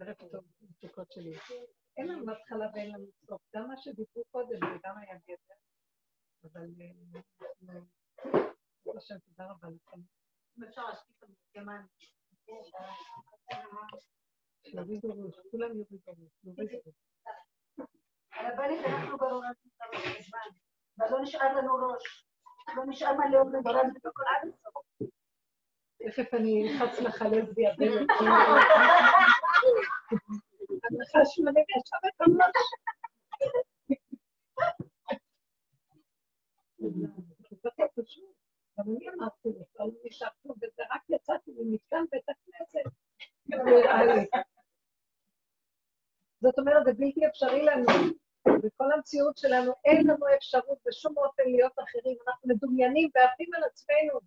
ערב טוב, מתוקות שלי. אין לנו התחלה ואין לנו סוף. גם מה שדיברו קודם זה גם היה גדר. אבל... השם, תודה רבה לכם. אם אפשר להשקיף את המתגמן. יורידו ראש, כולם יורידו ראש. הרבנית, אנחנו כבר אומרים זמן, ולא נשאר לנו ראש. לא נשאר מה להיות מבורד בכל עד הסוף. תכף אני אלחץ לך לב בידינו. זאת אומרת, זה בלתי אפשרי לנו. בכל המציאות שלנו אין לנו אפשרות בשום אופן להיות אחרים, אנחנו מדומיינים ועפים על עצמנו.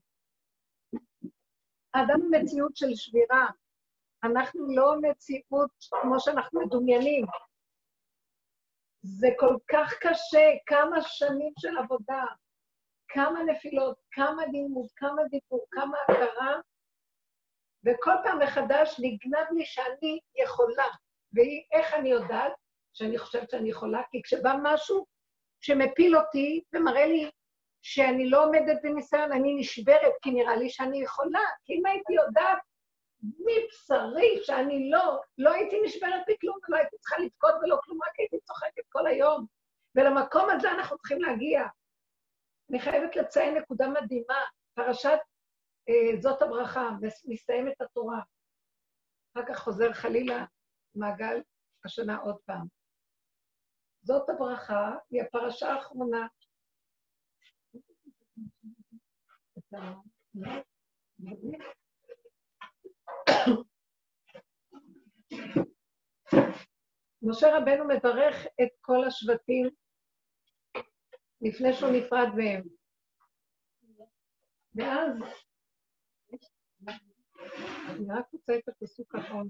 האדם הוא מציאות של שבירה, אנחנו לא מציאות כמו שאנחנו מדומיינים. זה כל כך קשה, כמה שנים של עבודה, כמה נפילות, כמה לימוד, כמה דיבור, כמה הכרה, וכל פעם מחדש נגנב לי שאני יכולה. ואיך אני יודעת שאני חושבת שאני יכולה? כי כשבא משהו שמפיל אותי ומראה לי שאני לא עומדת בניסיון, אני נשברת, כי נראה לי שאני יכולה. כי אם הייתי יודעת מבשרי שאני לא, לא הייתי נשברת בכלום, לא הייתי צריכה לבכות ולא כלום, רק הייתי צוחקת כל היום. ולמקום הזה אנחנו צריכים להגיע. אני חייבת לציין נקודה מדהימה, פרשת אה, זאת הברכה, מסתיימת התורה. אחר כך חוזר חלילה מעגל השנה עוד פעם. זאת הברכה, היא הפרשה האחרונה. משה רבנו מברך את כל השבטים לפני שהוא נפרד מהם. ואז, אני רק רוצה את הפסוק האחרון.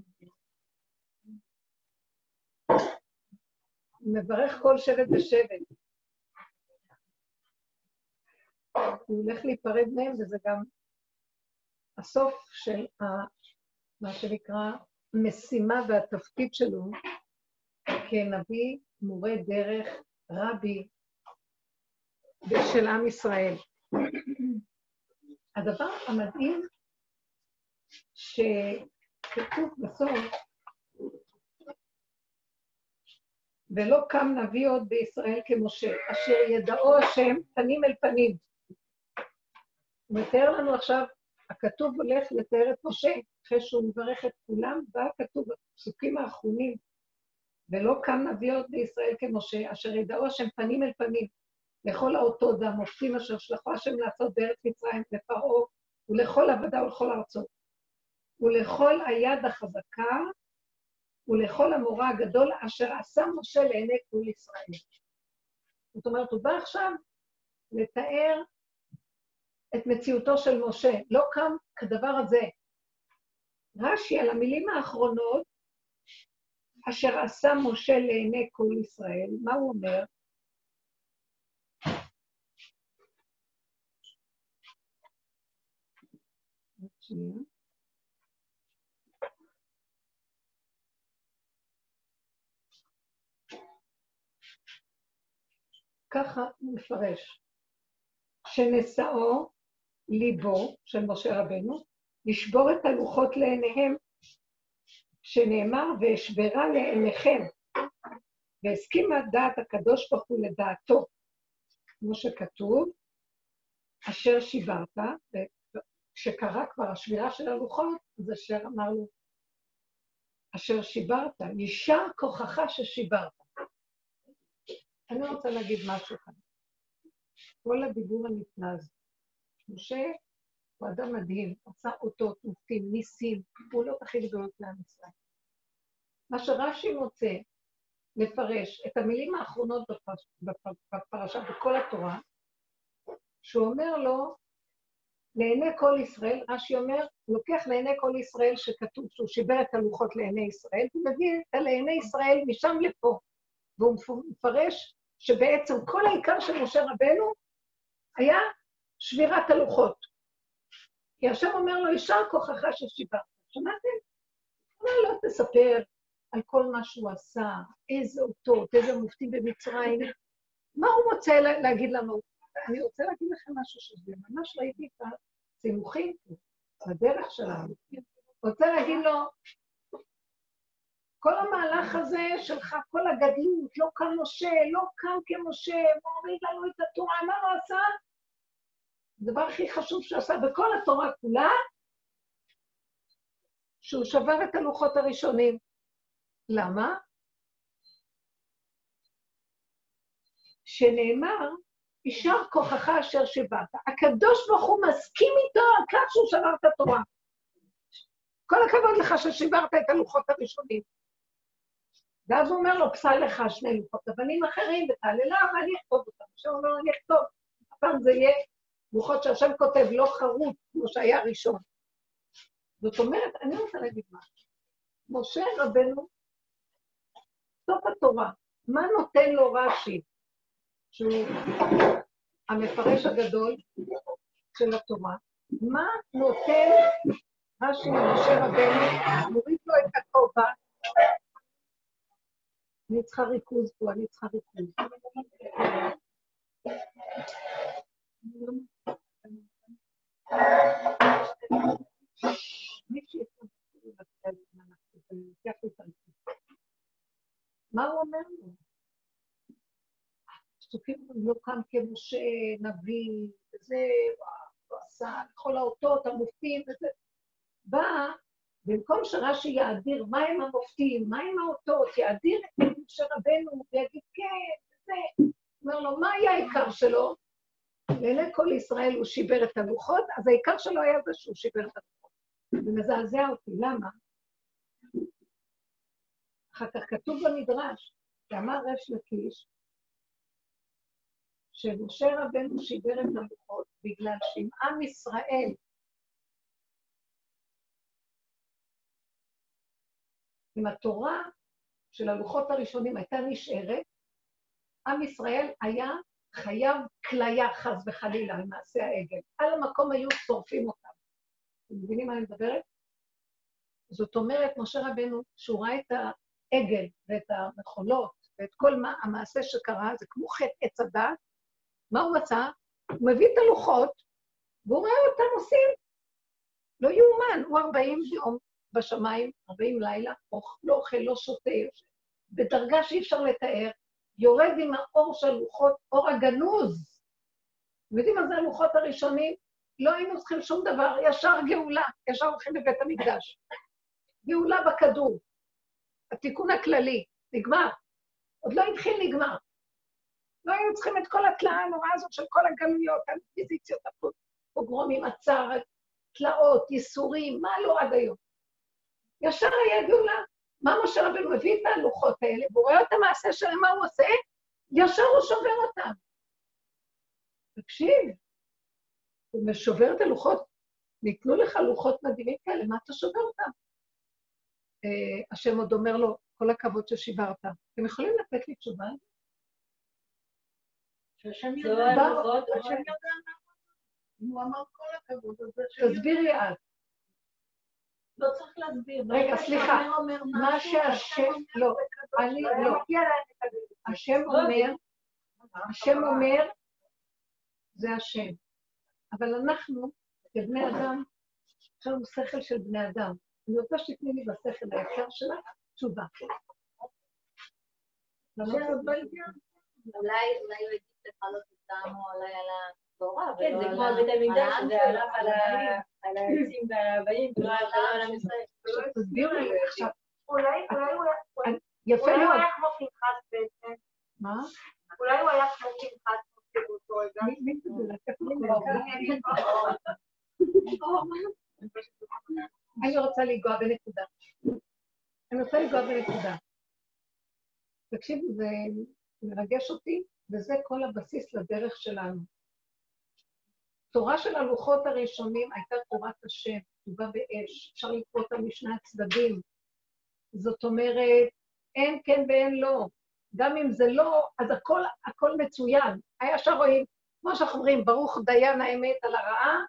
מברך כל שבט ושבט. הוא הולך להיפרד מהם, וזה גם הסוף של מה שנקרא משימה והתפקיד שלו כנביא, מורה דרך, רבי של עם ישראל. הדבר המדהים שכתוב בסוף, ולא קם נביא עוד בישראל כמשה, אשר ידעו השם פנים אל פנים. הוא מתאר לנו עכשיו, הכתוב הולך לתאר את משה, אחרי שהוא מברך את כולם, בא כתוב בפסוקים האחרונים, ולא קם נביא עוד בישראל כמשה, אשר ידעו השם פנים אל פנים, לכל האותות והמופתים אשר שלחו השם לעשות בארץ מצרים לפרעה, ולכל עבדה ולכל ארצות, ולכל היד החזקה ולכל המורה הגדול אשר עשה משה לעיני כל ישראל. זאת אומרת, הוא בא עכשיו לתאר את מציאותו של משה. לא קם כדבר הזה. רש"י על המילים האחרונות, אשר עשה משה לעיני כל ישראל, מה הוא אומר? ככה הוא מפרש, שנשאו ליבו של משה רבנו, לשבור את הלוחות לעיניהם, שנאמר, ואשברה לעיניכם, והסכימה דעת הקדוש ברוך הוא לדעתו, כמו שכתוב, אשר שיברת, וכשקרה כבר השבירה של הלוחות, אז אשר אמר לו, אשר שיברת, יישר כוחך ששיברת. אני רוצה להגיד משהו כאן. כל הדיבור הנפלא הזה. משה הוא אדם מדהים, עשה אותות, מופתים, ניסים, פעולות הכי גדולות לעם ישראל. מה שרש"י מוצא לפרש את המילים האחרונות בפרש, בפרשה, בכל התורה, שהוא אומר לו, לעיני כל ישראל, רש"י אומר, לוקח לעיני כל ישראל שכתוב שהוא שיבר את הלוחות לעיני ישראל, הוא מביא את לעיני ישראל משם לפה, והוא מפרש שבעצם כל העיקר של משה רבנו היה שבירת הלוחות. כי השם אומר לו, יישר כוחך ששיברת. שמעתם? אומר, לא תספר על כל מה שהוא עשה, איזה אותות, איזה מופתי במצרים. מה הוא רוצה להגיד לנו? אני רוצה להגיד לכם משהו שזה ממש ראיתי את הצימוכים בדרך שלנו. רוצה להגיד לו, כל המהלך הזה שלך, כל הגדלות, לא כמשה, לא קם כמשה, מוריד לנו את התורה, מה הוא עשה? הדבר הכי חשוב שהוא עשה בכל התורה כולה, שהוא שבר את הלוחות הראשונים. למה? שנאמר, יישר כוחך אשר שברת. הקדוש ברוך הוא מסכים איתו על כך שהוא שבר את התורה. כל הכבוד לך ששיברת את הלוחות הראשונים. ואז הוא אומר לו, פסל לך שני לוחות אבנים אחרים, ותעלה לה, ואני אכתוב אותם. עכשיו הוא אומר, אני אכתוב. הפעם זה יהיה לוחות שהשם כותב, לא חרוט, כמו שהיה הראשון. זאת אומרת, אני רוצה להגיד משהו. משה רבנו, סוף התורה, מה נותן לו רש"י, שהוא המפרש הגדול של התורה, מה נותן רש"י למשה רבנו, מוריד לו את הכובע, אני צריכה ריכוז פה, אני צריכה ריכוז. מה הוא אומר לו? פסוקים לא קם כמשה נביא, וזה, הוא עשה, כל האותות, המופתים, וזה. בא, במקום שרש"י יאדיר מה הם המופתים, מה הם האותות, יאדיר את משה רבנו ויגיד כן, וזה. אומר לו, מה היה העיקר שלו? לעיני כל ישראל הוא שיבר את הלוחות, אז העיקר שלו היה זה שהוא שיבר את הלוחות. זה מזעזע אותי, למה? אחר כך כתוב במדרש, שאמר ריש לקיש, שמשה רבנו שיבר את הלוחות בגלל שאם עם ישראל אם התורה של הלוחות הראשונים הייתה נשארת, עם ישראל היה חייב כליה, חס וחלילה, למעשה העגל. על המקום היו שורפים אותם. אתם מבינים מה אני מדברת? זאת אומרת, משה רבנו, שהוא ראה את העגל ואת המחולות ואת כל מה, המעשה שקרה, זה כמו חטא עץ הדת, מה הוא מצא? הוא מביא את הלוחות, והוא רואה אותם עושים. לא יאומן, הוא 40 יום בשמיים, 40 לילה, לא אוכל, לא שותה, בדרגה שאי אפשר לתאר, יורד עם האור של לוחות, אור הגנוז. אתם יודעים מה זה הלוחות הראשונים? לא היינו צריכים שום דבר, ישר גאולה, ישר הולכים לבית המקדש. גאולה בכדור, התיקון הכללי, נגמר. עוד לא התחיל, נגמר. לא היינו צריכים את כל התלאה הנוראה הזאת של כל הגלויות, האינקוויזיציות, הפוגרומים, הצער, תלאות, ייסורים, מה לא עד היום. ישר היה גאולה. מה משה רבנו מביא את הלוחות האלה, והוא רואה את המעשה שלהם, מה הוא עושה? ישר הוא שובר אותם. תקשיב, הוא משובר את הלוחות, ניתנו לך לוחות מדהימים כאלה, מה אתה שובר אותם? אה, השם עוד אומר לו, כל הכבוד ששיברת. אתם יכולים לתת לי תשובה? שהשם לא יודע. השם יודע. הוא אמר כל הכבוד, תסבירי את. לא צריך להסביר. רגע, סליחה, מה שהשם, לא, אני לא. השם לא אומר, השם אומר, זה השם. אבל אנחנו, כבני אדם, יש לנו שכל של בני אדם. אני רוצה שתתני לי בשכל היקר שלך תשובה. אולי הוא יגיד לך לא תטעמו עליי על ה... כן, זה כמו בית המקדש, שזה הלך על העצים והבאים, ולא על עם ישראל. תסבירו לי עכשיו. אולי הוא היה... יפה מאוד. אולי הוא היה כמו פנחס בעצם. מה? אולי הוא היה כמו פנחס. אני רוצה לנגוע בנקודה. אני רוצה לנגוע בנקודה. תקשיבו, זה מרגש אותי, וזה כל הבסיס לדרך שלנו. תורה של הלוחות הראשונים הייתה תורת השם, כתובה באש, אפשר לקרוא אותה משני הצדדים. זאת אומרת, אין כן ואין לא. גם אם זה לא, אז הכל, הכל מצוין. היה שם רואים, כמו שאנחנו אומרים, ברוך דיין האמת על הרעה,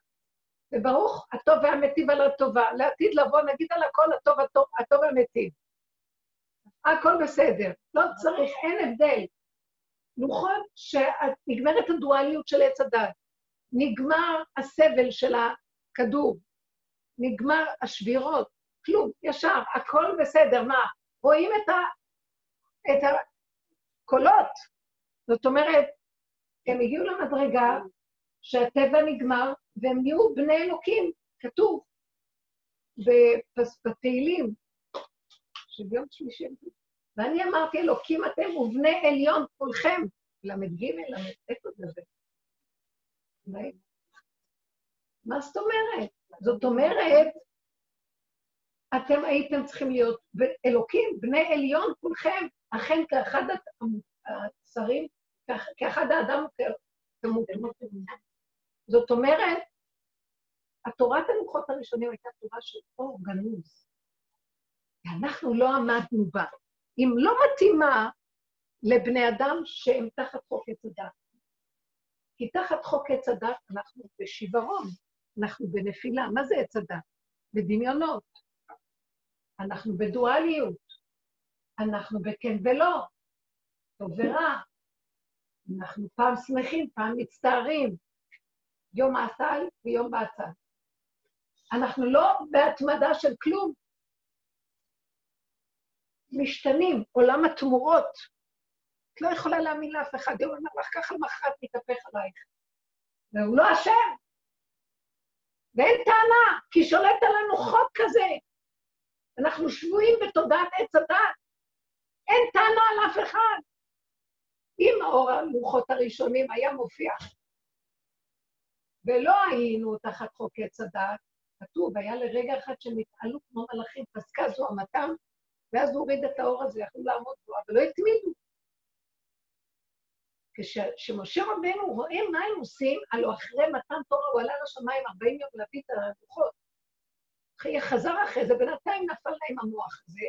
וברוך הטוב והמטיב על הטובה. לעתיד לבוא, נגיד על הכל הטוב, הטוב, הטוב והמטיב. הכל בסדר, לא צריך, אין הבדל. לוחות שנגמרת הדואליות של עץ הדת, נגמר הסבל של הכדור, נגמר השבירות, כלום, ישר, הכל בסדר. מה, רואים את, ה, את הקולות. זאת אומרת, הם הגיעו למדרגה שהטבע נגמר והם נהיו בני אלוקים, כתוב בתהילים של יום שלישי. ואני אמרתי, אלוקים אתם ובני עליון כולכם. ל"ג, ל"ט, איפה זה? מה זאת אומרת? זאת אומרת, אתם הייתם צריכים להיות אלוקים, בני עליון כולכם, אכן כאחד השרים, כאחד האדם תמותו. זאת אומרת, התורת הלוחות הראשונים הייתה תורה של אור גנוז, ואנחנו לא עמדנו בה. אם לא מתאימה לבני אדם שהם תחת חוק הדת. כי תחת חוק עץ הדת אנחנו בשיוורון, אנחנו בנפילה. מה זה עץ הדת? בדמיונות. אנחנו בדואליות. אנחנו בכן ולא, טוב ורע. אנחנו פעם שמחים, פעם מצטערים. יום העשל ויום בעצל. אנחנו לא בהתמדה של כלום. משתנים, עולם התמורות. לא יכולה להאמין לאף אחד. יום אומר לך, ככה למחרת מתהפך עלייך. והוא לא אשם. ואין טענה, כי שולט עלינו חוק כזה. אנחנו שבויים בתודעת עץ הדת. אין טענה על אף אחד. אם האור הלוחות הראשונים היה מופיע, ולא היינו תחת חוק עץ הדת, כתוב, היה לרגע אחד שהם התעלו כמו מלאכים, פסקה זו המתם, ואז הוא הוריד את האור הזה, יכלו לעמוד בו, אבל לא התמידו. כשמשה רבנו רואה מה הם עושים, הלוא אחרי מתן תורה הוא עלה לשמיים 40 יום להביא את הלוחות. חזר אחרי זה, בינתיים נפל להם המוח הזה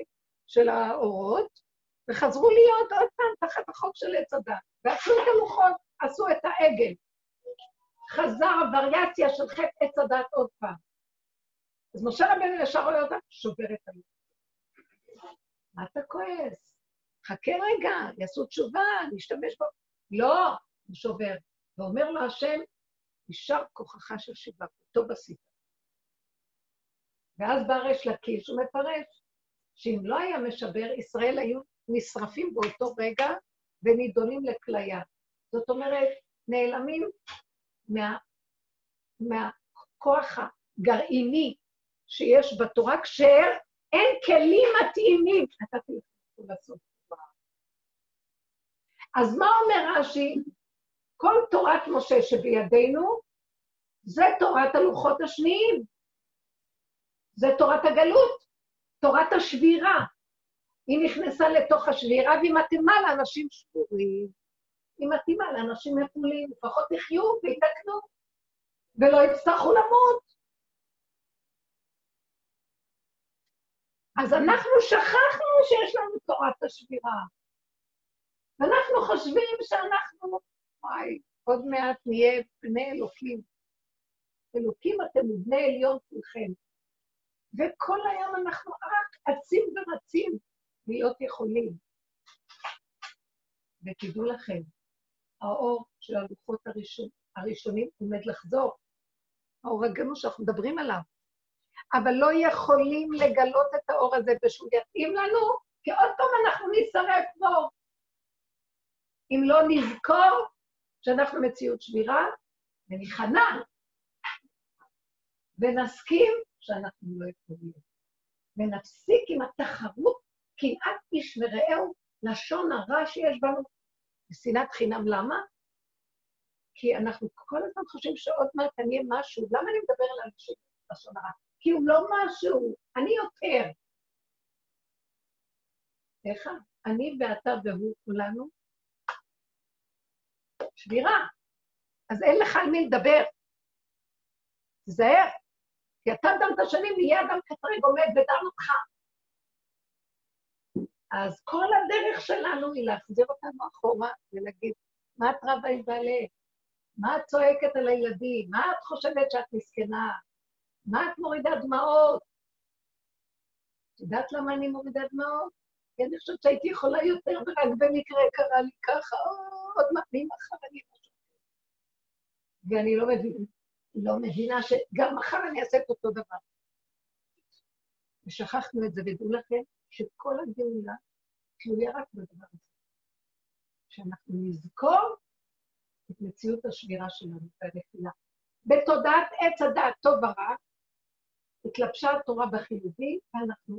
של האורות, וחזרו להיות עוד פעם תחת החוק של עץ הדת. ועשו את הלוחות, עשו את העגל. חזר הווריאציה של חטא עץ הדת עוד פעם. אז משה רבנו ישר רואה אותה, שובר את הלוחות. מה אתה כועס? חכה רגע, יעשו תשובה, נשתמש בו. לא, הוא שובר. ואומר לו השם, יישר כוחך של שיבה, טוב עשית. ואז בא ריש לקיש, הוא מפרש, שאם לא היה משבר, ישראל היו נשרפים באותו רגע ונידונים לכליה. זאת אומרת, נעלמים מה, מהכוח הגרעיני שיש בתורה, כשאין כלים מתאימים. נתתי לך לעשות. אז מה אומר רש"י? כל תורת משה שבידינו זה תורת הלוחות השניים. זה תורת הגלות, תורת השבירה. היא נכנסה לתוך השבירה והיא מתאימה לאנשים שבורים. היא מתאימה לאנשים נפולים, לפחות יחיו ויתקנו, ולא יצטרכו למות. אז אנחנו שכחנו שיש לנו תורת השבירה. ואנחנו חושבים שאנחנו, וואי, עוד מעט נהיה בני אלוקים. אלוקים אתם ובני עליון כולכם. וכל היום אנחנו רק אצים ורצים להיות יכולים. ותדעו לכם, האור של הלוחות הראשון, הראשונים עומד לחזור. האור הגנו שאנחנו מדברים עליו. אבל לא יכולים לגלות את האור הזה ושהוא יתאים לנו, כי עוד פעם אנחנו נשרף בו. אם לא נזכור שאנחנו מציאות שבירה, וניכנע, ונסכים שאנחנו לא יכולים. ונפסיק עם התחרות, קנאת איש ורעהו, לשון הרע שיש בנו, ושנאת חינם. למה? כי אנחנו כל הזמן חושבים שעוד מעט אני אהיה משהו. למה אני מדבר על אנשים לשון הרע? כי הוא לא משהו, אני יותר. איך? אני ואתה והוא כולנו שבירה. אז אין לך על מי לדבר. תיזהר, כי אתה אדם את השנים, נהיה אדם קטרג עומד ודן אותך. אז כל הדרך שלנו היא להחזיר אותנו אחורה ולהגיד, מה את רבה עם בעלך? מה את צועקת על הילדים? מה את חושבת שאת מסכנה? מה את מורידה דמעות? את יודעת למה אני מורידה דמעות? כי אני חושבת שהייתי יכולה יותר, ורק במקרה קרה לי ככה, עוד מעט, מחר אני משהו. ואני לא מבינה, לא מבינה שגם מחר אני אעשה את אותו דבר. ושכחנו את זה, ודעו לכם שכל הגאולה תלויה רק בדבר הזה. שאנחנו נזכור את מציאות השבירה שלנו והנפילה. בתודעת עץ הדעת טוב ורע, התלבשה התורה בחיובי, ואנחנו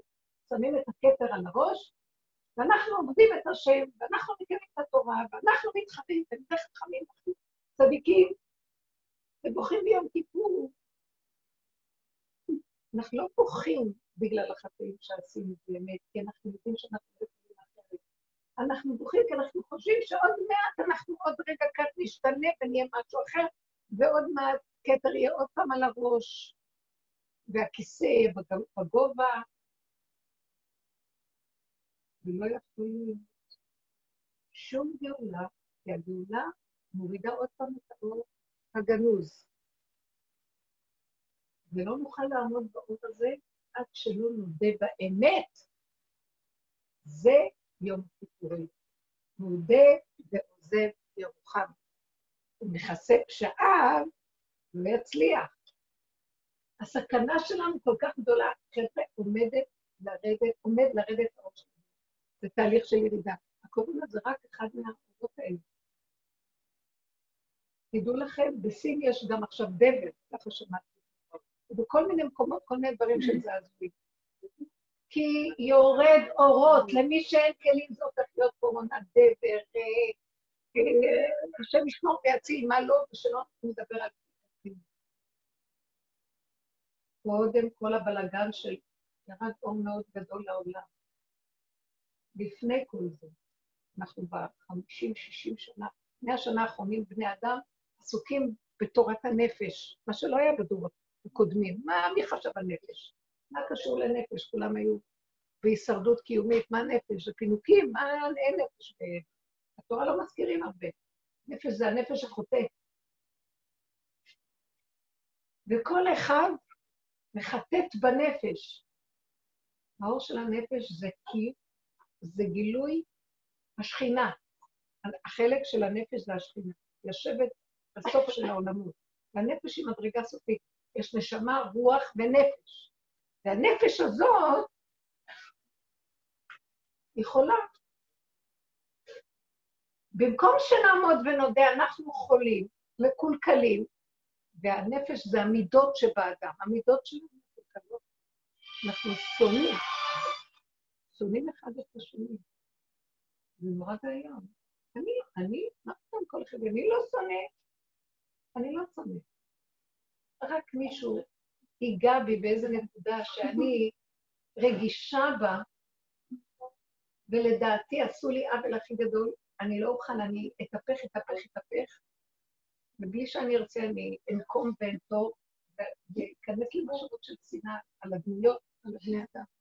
שמים את הכתר על הראש, ואנחנו עובדים את השם, ואנחנו מקיימים את התורה, ואנחנו מתחרים, ונראה חכמים, צדיקים, ובוכים ביום כיפור. אנחנו לא בוכים בגלל החטאים שעשינו באמת, כי אנחנו יודעים שאנחנו לא יכולים אחרת. אנחנו בוכים כי אנחנו חושבים שעוד מעט אנחנו עוד רגע כאן נשתנה ונהיה משהו אחר, ועוד מעט כתר יהיה עוד פעם על הראש, והכיסא בגובה, ולא יכולים שום גאולה, כי הגאולה מורידה עוד פעם את האור הגנוז. ולא נוכל לעמוד באור הזה עד שלא נודה באמת. זה יום כיפורים. מודה ועוזב ירוחם. הוא מכסה פשעיו, לא יצליח. הסכנה שלנו כל כך גדולה, חבר'ה עומדת לרדת, עומד לרדת האור שלנו. זה תהליך של ירידה. הקורונה זה רק אחד מהעבודות האלה. תדעו לכם, בסין יש גם עכשיו דבר, ככה שמעתי. ובכל מיני מקומות, כל מיני דברים של זעזועים. כי יורד אורות, למי שאין כלים הופך להיות קורונה, דבר, אה, אה, השם ישמור ויציל, מה לא, ושלא נדבר על זה. קודם כל הבלגן של ירד אור מאוד גדול לעולם. לפני כל זה, אנחנו בחמישים, שישים שנה, מאה שנה האחרונים, בני אדם עסוקים בתורת הנפש, מה שלא היה בדורות הקודמים. מה, מי חשב על נפש? מה קשור לנפש? כולם היו בהישרדות קיומית, מה נפש? זה פינוקים? מה, אין נפש? התורה לא מזכירים הרבה. נפש זה הנפש החוטא. וכל אחד מחטט בנפש. האור של הנפש זה כי, זה גילוי השכינה. החלק של הנפש זה השכינה. יושבת בסוף של העולמות. והנפש היא מדרגה סופית. יש נשמה, רוח ונפש. והנפש הזאת יכולה. במקום שנעמוד ונודה, אנחנו חולים, מקולקלים, והנפש זה המידות שבאדם. המידות שלנו מקולקלות. אנחנו שונאים. שונאים אחד את השני. זה נורא ואיום. אני, אני, מה פתאום כל אחד, אני לא שונא. אני לא שונא. רק מישהו ייגע בי באיזה נקודה שאני רגישה בה, ולדעתי עשו לי עוול הכי גדול, אני לא אוכל, אני אתהפך, אתהפך, אתהפך, ובלי שאני ארצה אני אנקום ואנטור, ואכנס למחשבות של שנאה על הדמויות, על הבני אדם.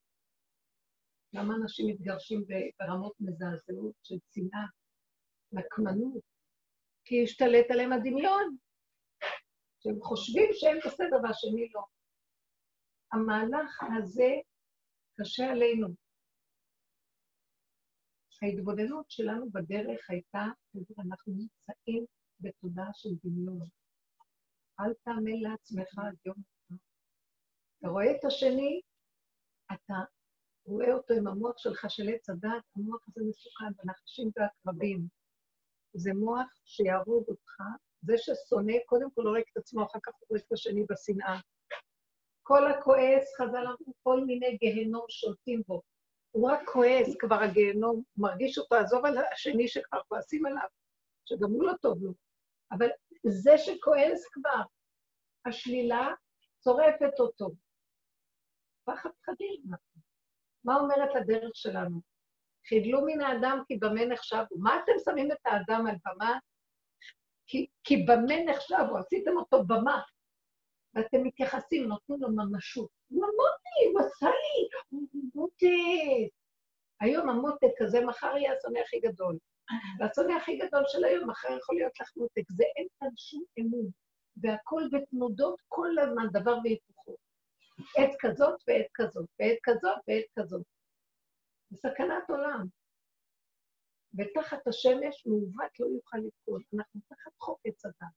למה אנשים מתגרשים ברמות מזעזעות של שנאה, נקמנות? כי השתלט עליהם הדמיון. שהם חושבים שהם בסדר והשני לא. המהלך הזה קשה עלינו. ההתבודדות שלנו בדרך הייתה, אנחנו נמצאים בתודעה של דמיון. אל תאמן לעצמך עד יום. אתה רואה את השני, אתה רואה אותו עם המוח שלך של עץ הדת, המוח הזה מסוכן, בנחשים והקרבים. זה מוח שיהרוג אותך זה ששונא, קודם כל הורג את עצמו, אחר כך הורג את השני בשנאה. כל הכועס, חז"ל אמרו, כל מיני גיהנום שולטים בו. הוא רק כועס, כבר הגיהנום, מרגיש אותו, עזוב על השני שכבר כועסים עליו, שגם הוא לא טוב לו. אבל זה שכועס כבר, השלילה צורפת אותו. פחד חדים. מה אומרת הדרך שלנו? חידלו מן האדם כי במה נחשבו. מה אתם שמים את האדם על במה? כי, כי במה נחשבו, עשיתם אותו במה, ואתם מתייחסים, נותנים לו ממשות. הוא המוטי, הוא עשה לי, הוא מותק. היום המותק הזה, מחר יהיה השונא הכי גדול. והשונא הכי גדול של היום, מחר יכול להיות לך מותק. זה אין כאן שום אמון. והכל בתנודות כל הזמן, דבר והיפוכו. עת כזאת ועת כזאת, ועת כזאת ועת כזאת. בסכנת עולם. ותחת השמש מעוות לא יוכל לתקון. אנחנו תחת חוק עץ הדת.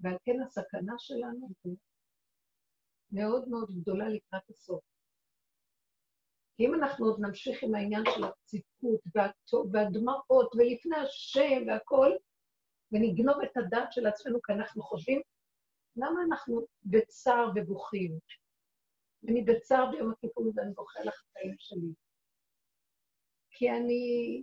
ועל כן הסכנה שלנו מאוד מאוד גדולה לקראת הסוף. כי אם אנחנו עוד נמשיך עם העניין של הצדקות והדמעות ולפני השם והכול, ונגנוב את הדת של עצמנו, כי אנחנו חושבים, למה אנחנו בצער ובוכים? אני בצער ביום הכיפורים ואני בוכה על החטאים שלי. כי אני...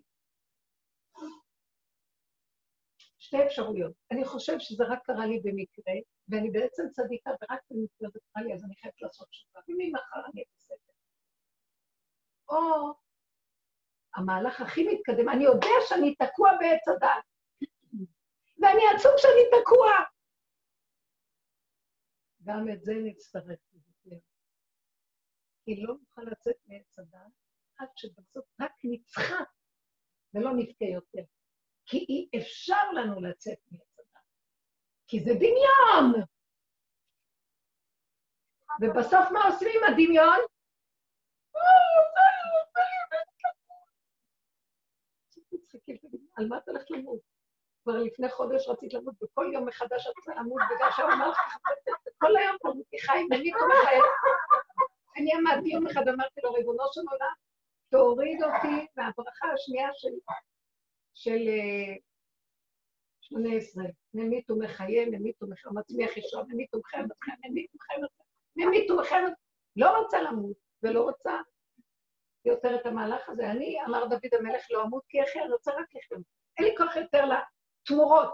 שתי אפשרויות. אני חושב שזה רק קרה לי במקרה, ואני בעצם צדיקה, ורק במקרה זה קרה לי, אז אני חייבת לעשות תשובה. וממחר אני בסדר. או המהלך הכי מתקדם, אני יודע שאני תקוע בעץ הדת, ואני עצוב שאני תקוע. גם את זה נצטרך. כי לא נוכל לצאת מעץ הדת עד שבסוף רק נצחק ולא נבכה יותר. כי אי אפשר לנו לצאת מעץ הדת. כי זה דמיון. ובסוף מה עושים עם הדמיון? על מה את הולכת למות? כבר לפני חודש רצית למות, וכל יום מחדש את רוצה למות, בגלל שאמרת לך, כל היום פה חיים, אני תומך חיים. אני עמדתי יום אחד, אמרתי לו, ריבונו של עולם, תוריד אותי מהברכה השנייה של, של 18. ממית ומחיה, ממית ומחיה, מצמיח ישוע, ממית ומחיה, ממית ומחיה, ממית ומחיה, לא רוצה למות ולא רוצה יותר את המהלך הזה. אני, אמר דוד המלך, לא אמות כי אחי, אני רוצה רק לחיות. אין לי כוח יותר לתמורות.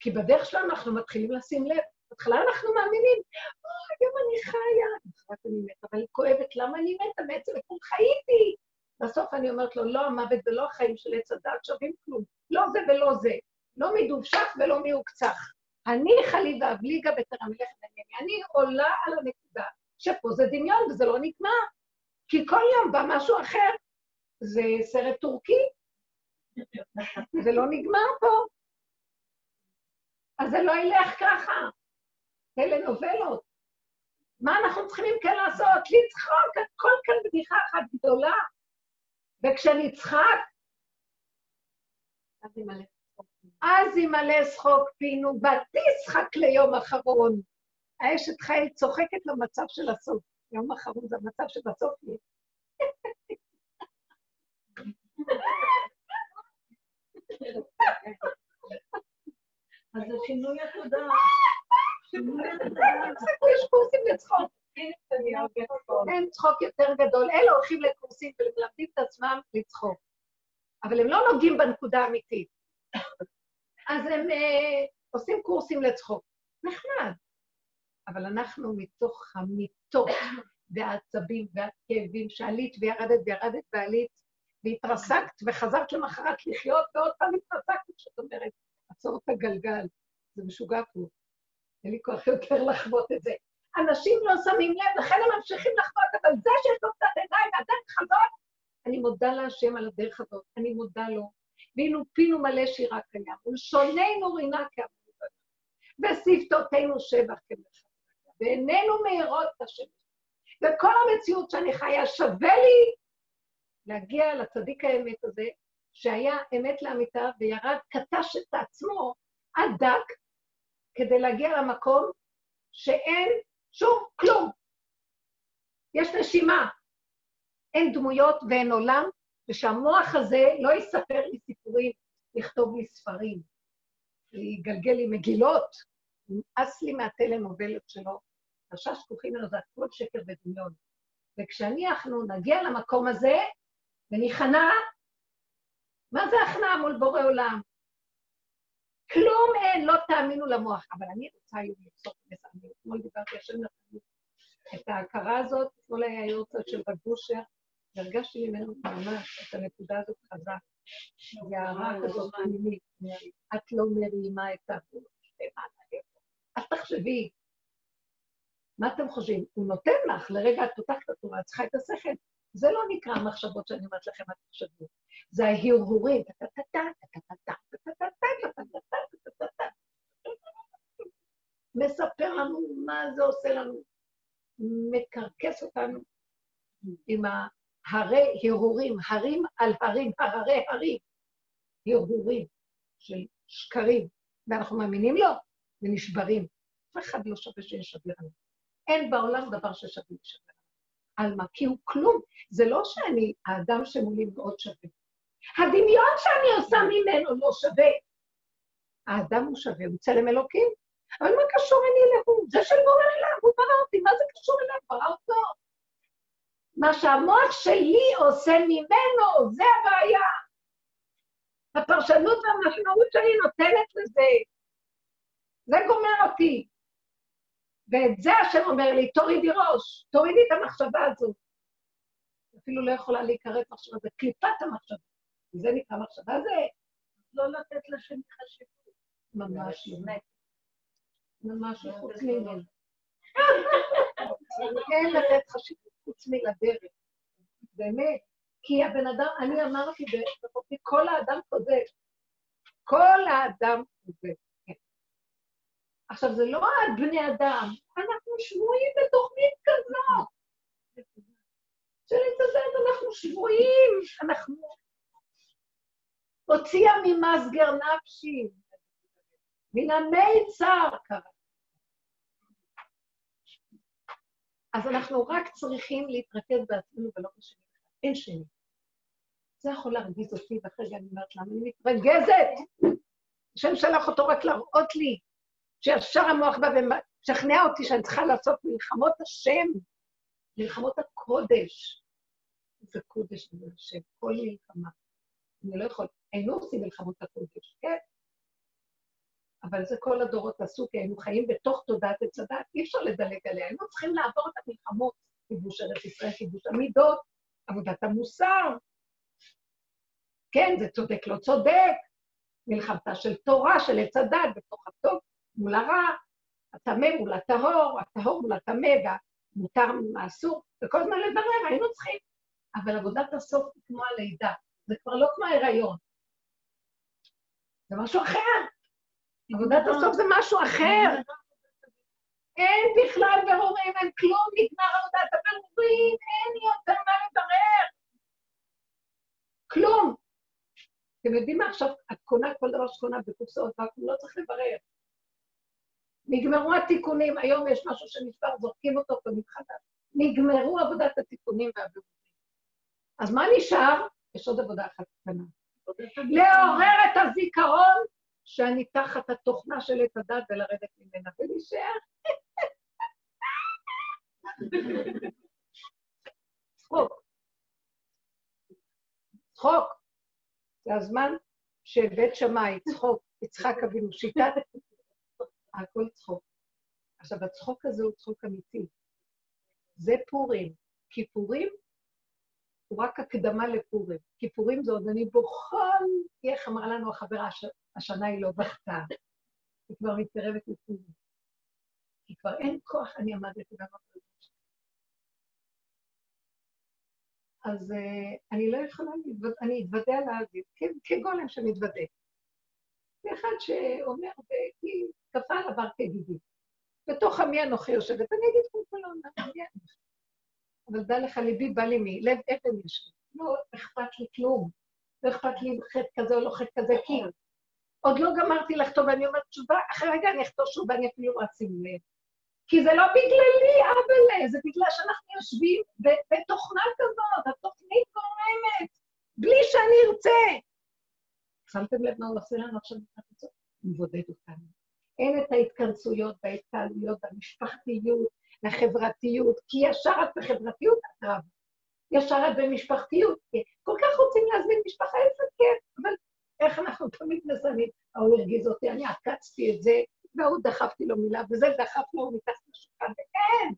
כי בדרך שלנו אנחנו מתחילים לשים לב. בהתחלה אנחנו מאמינים, אוי, גם אני חיה. אחרת אני מתה, אבל היא כואבת, למה אני מתה? בעצם אתמול חייתי. בסוף אני אומרת לו, לא המוות ולא החיים של עץ הדת שווים כלום. לא זה ולא זה. לא מדובשך ולא מעוקצך. אני חליבה אבליגה בטרם מלך דניאלי. אני עולה על הנקודה שפה זה דמיון וזה לא נגמר. כי כל יום בא משהו אחר. זה סרט טורקי, זה לא נגמר פה. אז זה לא ילך ככה. טלנובלות. מה אנחנו צריכים כן לעשות? לצחוק, הכל כאן בדיחה אחת גדולה. וכשאני אצחק, אז ימלא שחוק פינו, ותשחק ליום אחרון. האשת חיל צוחקת למצב של הסוף. יום אחרון זה המצב שבסוף יהיה. אז זה שינוי התודעה. יש קורסים לצחוק. אין צחוק יותר גדול. אלה הולכים לקורסים ומלמדים את עצמם לצחוק. אבל הם לא נוגעים בנקודה האמיתית. אז הם אה, עושים קורסים לצחוק. נחמד. אבל אנחנו מתוך המיטות והעצבים והכאבים שעלית וירדת וירדת ועלית והתרסקת וחזרת למחרת לחיות ועוד פעם התרסקת, זאת אומרת, עצור את הגלגל. זה משוגע פה. אין לי כוח יותר לחוות את זה. אנשים לא שמים לב, לכן הם ממשיכים לחוות, אבל זה שיש לו קצת עיניים והדרך הזאת, אני מודה להשם על הדרך הזאת, אני מודה לו. ואילו פינו מלא שירה קיים, ולשוננו רינה כאמרו ושפתותינו שבח כמלך. ועינינו מאירות את השמש. וכל המציאות שאני חיה, שווה לי להגיע לצדיק האמת הזה, שהיה אמת לאמיתה וירד, קטש את עצמו עד דק, כדי להגיע למקום שאין שום כלום. יש נשימה, אין דמויות ואין עולם, ושהמוח הזה לא יספר לי סיפורים, יכתוב לי ספרים, יגלגל לי מגילות, נמאס לי מהטלנובלות שלו, חשש כוחי ממנו זה הכל שקר ודמיון. וכשאנחנו נגיע למקום הזה וניכנע, מה זה הכנעה מול בורא עולם? כלום אין, לא תאמינו למוח. אבל אני רוצה היום לפסוק בזה. אתמול דיברתי, השם נתן את ההכרה הזאת, אתמול היה יורצות של רב בושר, והרגשתי ממנו ממש את הנקודה הזאת חזק. והערה כזאת פנימית, את לא מרימה את הגבול. אז תחשבי, מה אתם חושבים? הוא נותן לך, לרגע את פותחת את התורה, את צריכה את השכל. זה לא נקרא המחשבות שאני אומרת לכם, אל תחשבו. זה ההרהורים. מספר לנו מה זה עושה לנו. מקרקס אותנו עם הרי הרהורים, הרים על הרים, הררי הרים, הרהורים של שקרים, ואנחנו מאמינים לו ונשברים. אף אחד לא שווה שישבר עליו. אין בעולם דבר ששווה לשבר. על מה? כי הוא כלום. זה לא שאני, האדם שמולי מאוד שווה. הדמיון שאני עושה ממנו לא שווה. האדם הוא שווה, הוא צלם אלוקים. אבל מה קשור אני להוא? זה של בורא עולם, הוא ברא אותי, מה זה קשור אליו? ברא אותו. מה שהמוח שלי עושה ממנו, זה הבעיה. הפרשנות והמשמעות שאני נותנת לזה, זה גומר אותי. ואת זה השם אומר לי, תורידי ראש, תורידי את המחשבה הזאת. אפילו לא יכולה להיקרא מחשבה, זה קליפת המחשבה. זה נקרא מחשבה, זה לא לתת לשם חשיבות. ממש לא. ממש לא חוץ ממנו. אין לתת חשיבות חוץ מלדרך. באמת. כי הבן אדם, אני אמרתי כל האדם כוזב. כל האדם כוזב. עכשיו, זה לא על בני אדם, אנחנו שבויים בתוכנית כזאת. שלצדד אנחנו שבויים, אנחנו... הוציאה ממסגר נפשי, מן המיצר קרה. אז אנחנו רק צריכים להתרכז בעצמנו ולא בשני. אין שני. זה יכול להרגיז אותי, ואחרי זה אני אומרת למה אני מתרגזת. השם שלח אותו רק להראות לי, שישר המוח בא ומשכנע אותי שאני צריכה לעשות מלחמות השם, מלחמות הקודש. זה קודש זה השם, כל מלחמה. אני לא יכול, היינו עושים מלחמות הקודש, כן? אבל זה כל הדורות עשו, כי היינו חיים בתוך תודעת עץ הדת, אי אפשר לדלג עליה, היינו צריכים לעבור את המלחמות, כיבוש ארץ ישראל, כיבוש המידות, עבודת המוסר. כן, זה צודק, לא צודק. מלחמתה של תורה, של עץ הדת, בתוך הטוב מול הרע, הטמא מול הטהור, הטהור מול הטמא, והמותר מול האסור, וכל הזמן לברר, היינו צריכים. אבל עבודת הסוף היא כמו הלידה, זה כבר לא כמו ההיריון. זה משהו אחר. עבודת הסוף זה משהו אחר. אין בכלל ברורים, אין כלום, נגמר עבודת הבירורים, אין יותר מה לברר. כלום. אתם יודעים מה עכשיו, את קונה כל דבר שקונה בקופסאות, ואתם לא צריך לברר. נגמרו התיקונים, היום יש משהו שנשבר, זורקים אותו ומתחדש. נגמרו עבודת התיקונים והבירורים. אז מה נשאר? יש עוד עבודה אחת קטנה. לעורר את הזיכרון שאני תחת התוכנה של עת הדת ולרדת ממנה ולהישאר. צחוק. צחוק. זה הזמן שבית שמאי, צחוק, יצחק אבינו, שיטת... הכל צחוק. עכשיו, הצחוק הזה הוא צחוק אמיתי. זה פורים. כיפורים הוא רק הקדמה לפורים. כיפורים זה עוד אני בוכל, איך אמרה לנו החברה, השנה היא לא בכתה. היא כבר מתקרבת לפורים. כי כבר אין כוח, אני עמדתי במקום. אז uh, אני לא יכולה, להתווד... אני אתוודה על האוויר, כגולם שמתוודה. ואחד שאומר, וכי כפה על עבר כגידי. בתוך עמי אנוכי יושבת, אני אגיד כמו כל העולם, אבל דע לך, ליבי בא לי מי, לב אבן יש לי. לא אכפת לי כלום. לא אכפת לי חטא כזה או לא חטא כזה, כי עוד לא גמרתי לכתוב, ואני אומרת תשובה, אחרי רגע אני אכתוב שוב ואני אפילו לא אשים לב. כי זה לא בגללי, אבל זה בגלל שאנחנו יושבים בתוכנה כזאת, התוכנית גורמת, בלי שאני ארצה. שמתם לב מה הוא עושה לנו עכשיו בחצות? הוא מבודד אותנו. אין את ההתכנסויות וההתקהלויות והמשפחתיות והחברתיות, כי ישר את בחברתיות את רב. ישר את במשפחתיות. כל כך רוצים להזמין משפחה, איזה כיף, אבל איך אנחנו תמיד מסיימים? ההוא הרגיז אותי, אני עקצתי את זה, והוא דחפתי לו מילה, וזה דחף לו מתחת לשולחן, ואין.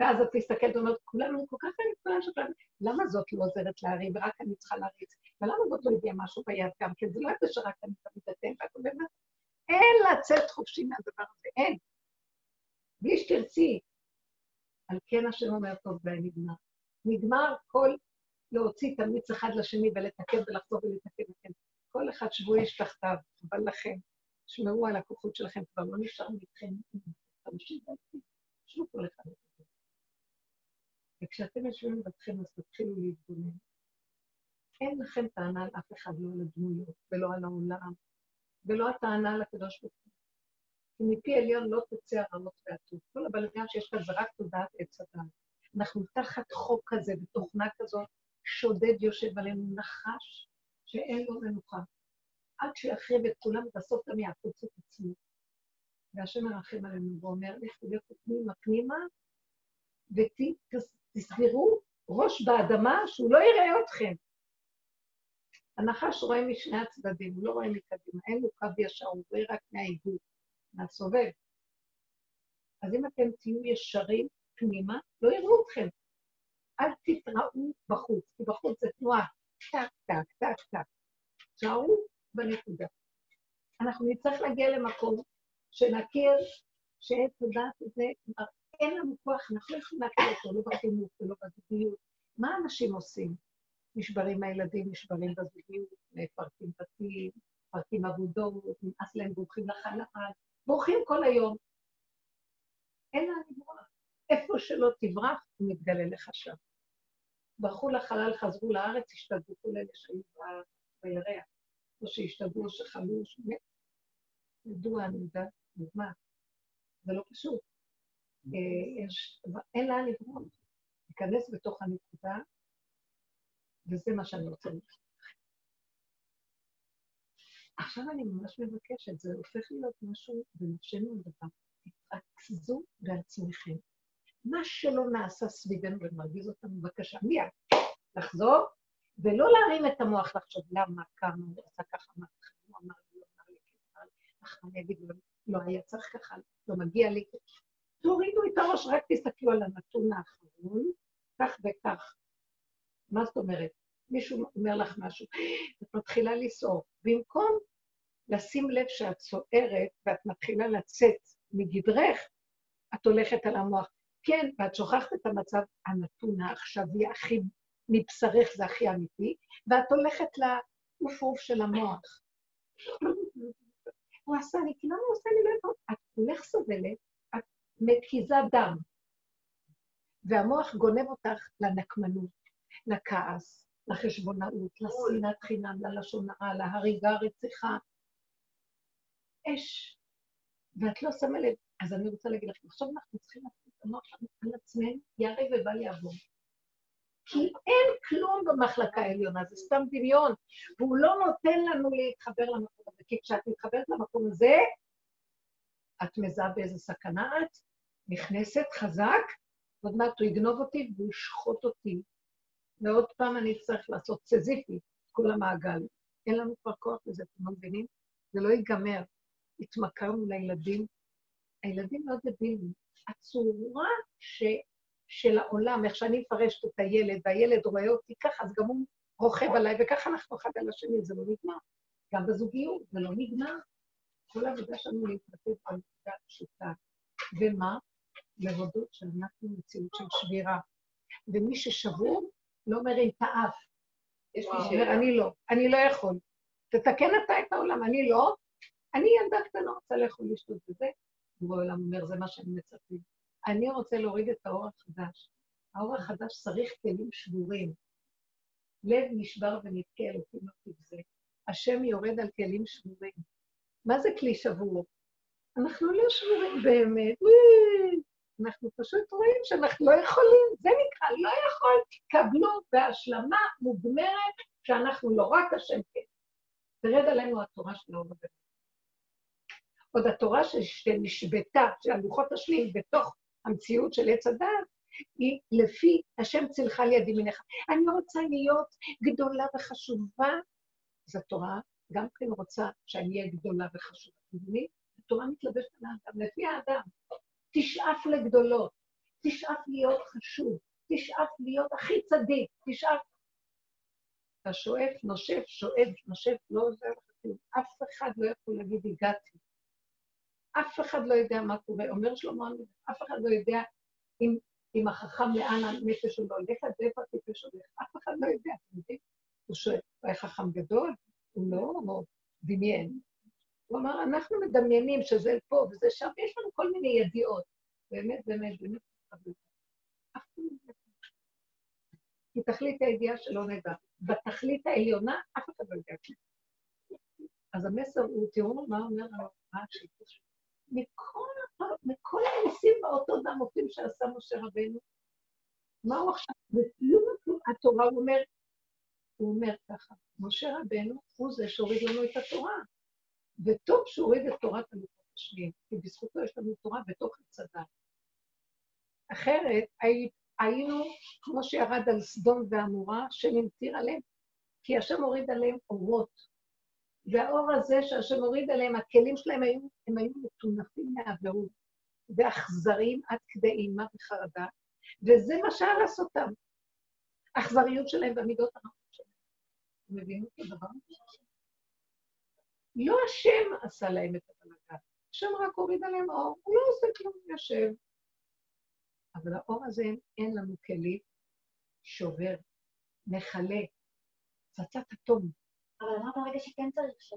ואז את מסתכלת ואומרת, כולנו כל כך כולם שלנו, למה זאת לא עוזרת להרים, ורק אני צריכה להריץ? ולמה זאת לא הביאה משהו ביד גם כן? זה לא ידע שרק אני תמיד אתם, ואת אומרת, אין לצאת חופשי מהדבר הזה, אין. בלי שתרצי. על כן השם אומר טוב ונגמר. נגמר כל להוציא תמיץ אחד לשני ולתקן ולחזור ולתקן. כל אחד שבו יש תחתיו, אבל לכם. תשמרו על הכוחות שלכם, כבר לא נשאר מכם ועשרים. תשמעו כל אחד. וכשאתם יושבים לבדכם, אז תתחילו להתגונן. אין לכם טענה על אף אחד, לא על הדמויות, ולא על העולם, ולא הטענה על הקדוש ברוך הוא. כי מפי עליון לא תצא הרעות והטוב. כל הבלגן שיש כאן זה רק תודעת עץ אדם. אנחנו תחת חוק כזה ותוכנה כזאת, שודד יושב עלינו נחש שאין לו מנוחה. עד שיחריב את כולם, בסוף גם יעקוץ את עצמו. והשם מרחם עלינו ואומר, לכו לכו פנימה פנימה, ותסגרו ראש באדמה שהוא לא יראה אתכם. הנחש רואה משני הצדדים, הוא לא רואה מקדימה, אין לו קו ישר, הוא רואה רק מהעידוד, מהסובב. אז אם אתם תהיו ישרים פנימה, לא יראו אתכם. אל תתראו בחוץ, כי בחוץ זה תנועה, טק, טק, טק, טק. תשארו בנקודה. אנחנו נצטרך להגיע למקום שנכיר שאת תודעת הזה, אין לנו כוח, אנחנו לא יכולים להכיר אותו, לא בחינוך ולא בזוגיות. מה אנשים עושים? נשברים הילדים, נשברים בזוגיות, מפרקים בתים, מפרקים עבודות, נמאס להם, בורחים לחלל, בורחים כל היום. אין לאן לברוח. איפה שלא תברח, הוא מתגלה לך שם. ברחו לחלל, חזרו לארץ, השתדלו כל אלה שהיו בירח. או שהשתגעו, או שחלו, או שמת. ידוע, אני יודעת, מה? זה לא פשוט. אה, אין לאן לברוח. להיכנס בתוך הנקודה, וזה מה שאני רוצה לומר. עכשיו אני ממש מבקשת, זה הופך להיות משהו בנפשנו הדבר. תתרכזו בעצמכם. מה שלא נעשה סביבנו ומרגיז אותנו, בבקשה, מיד, לחזור, ולא להרים את המוח לחשוב למה, כמה, הוא עשה ככה, מה ככה, הוא אמר לי, לא אמר לי, ככה, אני אגיד לו, לא היה צריך ככה, לא מגיע לי. תורידו את הראש, רק תסתכלו על הנתון האחרון, כך וכך. מה זאת אומרת? מישהו אומר לך משהו, את מתחילה לסעור. במקום לשים לב שאת סוערת ואת מתחילה לצאת מגדרך, את הולכת על המוח. כן, ואת שוכחת את המצב הנתון העכשווי הכי מבשרך, זה הכי אמיתי, ואת הולכת לעוף של המוח. הוא עשה לי, כי למה הוא עושה לי טוב? את כולך סובלת, מקיזה דם, והמוח גונב אותך לנקמנות, לכעס, לחשבונאות, לשנאת חינם, ללשון הרע, להריגה, רציחה. אש. ואת לא שמה לב. אז אני רוצה להגיד לכם, עכשיו אנחנו צריכים לעשות את המוח על עצמנו, ירא ובל יעבור. כי אין כלום במחלקה העליונה, זה סתם דמיון, והוא לא נותן לנו להתחבר למקום הזה, כי כשאת מתחברת למקום הזה, את מזהה באיזה סכנה את, נכנסת חזק, עוד מעט הוא יגנוב אותי והוא ישחוט אותי. ועוד פעם אני אצטרך לעשות סזיפי, כל המעגל. אין לנו כבר כוח לזה, אתם מבינים? זה לא ייגמר. התמכרנו לילדים. הילדים לא דבילים. הצורה ש... של העולם, איך שאני מפרשת את הילד, והילד רואה אותי ככה, אז גם הוא רוכב עליי, וככה אנחנו אחד על השני, זה לא נגמר. גם בזוגיות, זה לא נגמר. כל העבודה שלנו להתמקד בנקודה פשוטה. ומה? להודות שאנחנו מציאות של שבירה. ומי ששבור, לא מרים את האף. יש לי שאלה. אני לא, אני לא יכול. תתקן אתה את העולם, אני לא. אני ילדה קטנה רוצה לאכול לשתות בזה. העולם אומר, זה מה שאני מצפה. אני רוצה להוריד את האור החדש. האור החדש צריך כלים שבורים. לב נשבר ונתקה, אלוקים לא תבזה. השם יורד על כלים שבורים. מה זה כלי שבור? אנחנו לא שבורים באמת. אנחנו פשוט רואים שאנחנו לא יכולים, זה נקרא לא יכול, תקבלו בהשלמה מוגמרת שאנחנו לא רק השם כן. תרד עלינו התורה של האור הגדול. עוד התורה שנשבתה, שהלוחות השניים בתוך המציאות של עץ הדת, היא לפי השם צילך ליד ימיניך. אני רוצה להיות גדולה וחשובה, אז התורה גם כן רוצה שאני אהיה גדולה וחשובה. התורה מתלבשת על האדם, לפי האדם. תשאף לגדולות, תשאף להיות חשוב, תשאף להיות הכי צדיק, תשאף. אתה שואף, נושף, שואף, נושף, לא עוזר לך כלום. אף אחד לא יכול להגיד, הגעתי. אף אחד לא יודע מה קורה. אומר שלמה, אף אחד לא יודע אם, אם החכם לאן הנפש שלו הולכת ואיפה הטיפש הולך. אף אחד לא יודע, אתם יודעים? הוא שואל, הוא היה חכם גדול? הוא לא דמיין. הוא אמר, אנחנו מדמיינים שזה פה וזה שם, ויש לנו כל מיני ידיעות. באמת, באמת, באמת. כי תכלית הידיעה שלא נדע. בתכלית העליונה, אף אחד לא יודע. אז המסר הוא, תראו מה אומר הרש"י. מכל, הניסים באותות והמופים שעשה משה רבנו, מה הוא עכשיו? בסיום התורה הוא אומר, הוא אומר ככה, משה רבנו הוא זה שהוריד לנו את התורה. וטוב שהוא הוריד את תורת הלוחות השניים, כי בזכותו יש לנו תורה בתוך הצדה. אחרת היינו כמו שירד על סדום ועמורה, שנמטיר עליהם, כי השם הוריד עליהם אורות. והאור הזה שהשם הוריד עליהם, הכלים שלהם היו, הם היו מטונפים מעבירות ואכזריים עד כדי אימה וחרדה, וזה מה שהרס אותם. האכזריות שלהם והמידות הרעות שלהם. אתם מבינים את הדבר הזה? לא השם עשה להם את הבלגן, השם רק הוריד עליהם אור, הוא לא עושה כלום, יושב. אבל האור הזה, אין לנו כלי, שובר, מכלה, פצצת אטום. אבל אמרת רגע שכן צריך שם.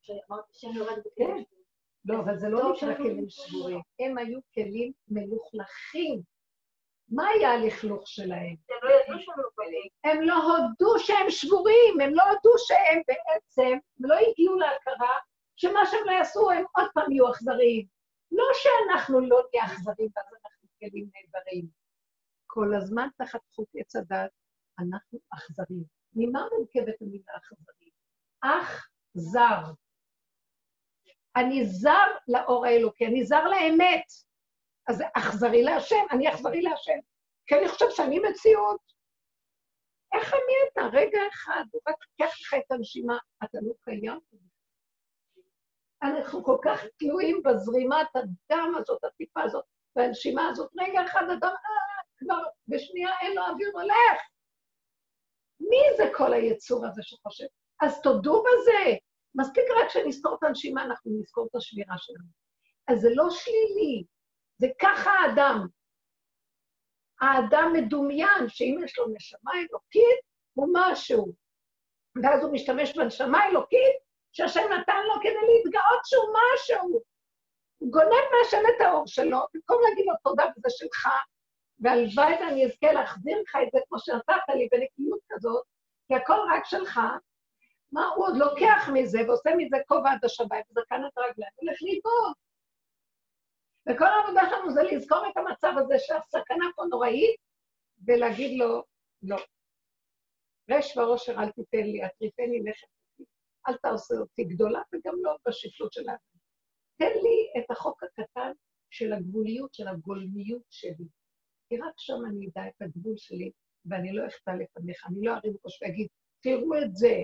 שאמרת שם יורד בכלים. כן. לא, אבל זה לא נקרא כלים שבורים. הם היו כלים מלוכלכים. מה היה הלכלוך שלהם? הם לא ידעו שהם מלוכלכים. הם לא הודו שהם שבורים, הם לא הודו שהם בעצם, הם לא הגיעו להכרה שמה שהם לא יעשו, הם עוד פעם יהיו אכזריים. לא שאנחנו לא נהיה אכזריים ואז אנחנו כלים נהדרים. כל הזמן תחת חוק עץ הדת, אנחנו אכזריים. ממה מורכבת המילה אכזרי? אך זר. אני זר לאור האלוקי, אני זר לאמת. אז אכזרי להשם, אני אכזרי להשם. כי אני חושב שאני מציאות. איך אני אתה? רגע אחד, הוא רק לוקח לך את הנשימה, אתה לא קיים. אנחנו כל כך תלויים בזרימת הדם הזאת, הטיפה הזאת, והנשימה הזאת. רגע אחד, אדם, אה, כבר בשנייה אין לו אוויר, הולך. מי זה כל היצור הזה שחושב? אז תודו בזה. מספיק רק שנזכור את הנשימה, אנחנו נזכור את השמירה שלנו. אז זה לא שלילי, זה ככה האדם. האדם מדומיין, שאם יש לו נשמה אלוקית, הוא משהו. ואז הוא משתמש בנשמה האלוקית שהשם נתן לו כדי להתגאות שהוא משהו. הוא גונב מהשם את האור שלו, במקום להגיד לו תודה, וזה שלך, והלוואי ואני אזכה להחזיר לך את זה כמו שנתת לי בנקיות כזאת, כי הכל רק שלך. מה, הוא עוד לוקח מזה ועושה מזה כובע עד השבת, וזקן את הרגליים, הולך לאיבוד. וכל העבודה שלנו זה לזכור את המצב הזה שהסכנה פה נוראית, ולהגיד לו, לא. רש וראשר אל תיתן לי, אטריפני לחם. אל תעשה אותי גדולה, וגם לא בשפלות שלנו. תן לי את החוק הקטן של הגבוליות, של הגולמיות שלי. כי רק שם אני אדע את הגבול שלי, ואני לא אחטא לפניך, אני לא ארים ראש ואגיד, תראו את זה.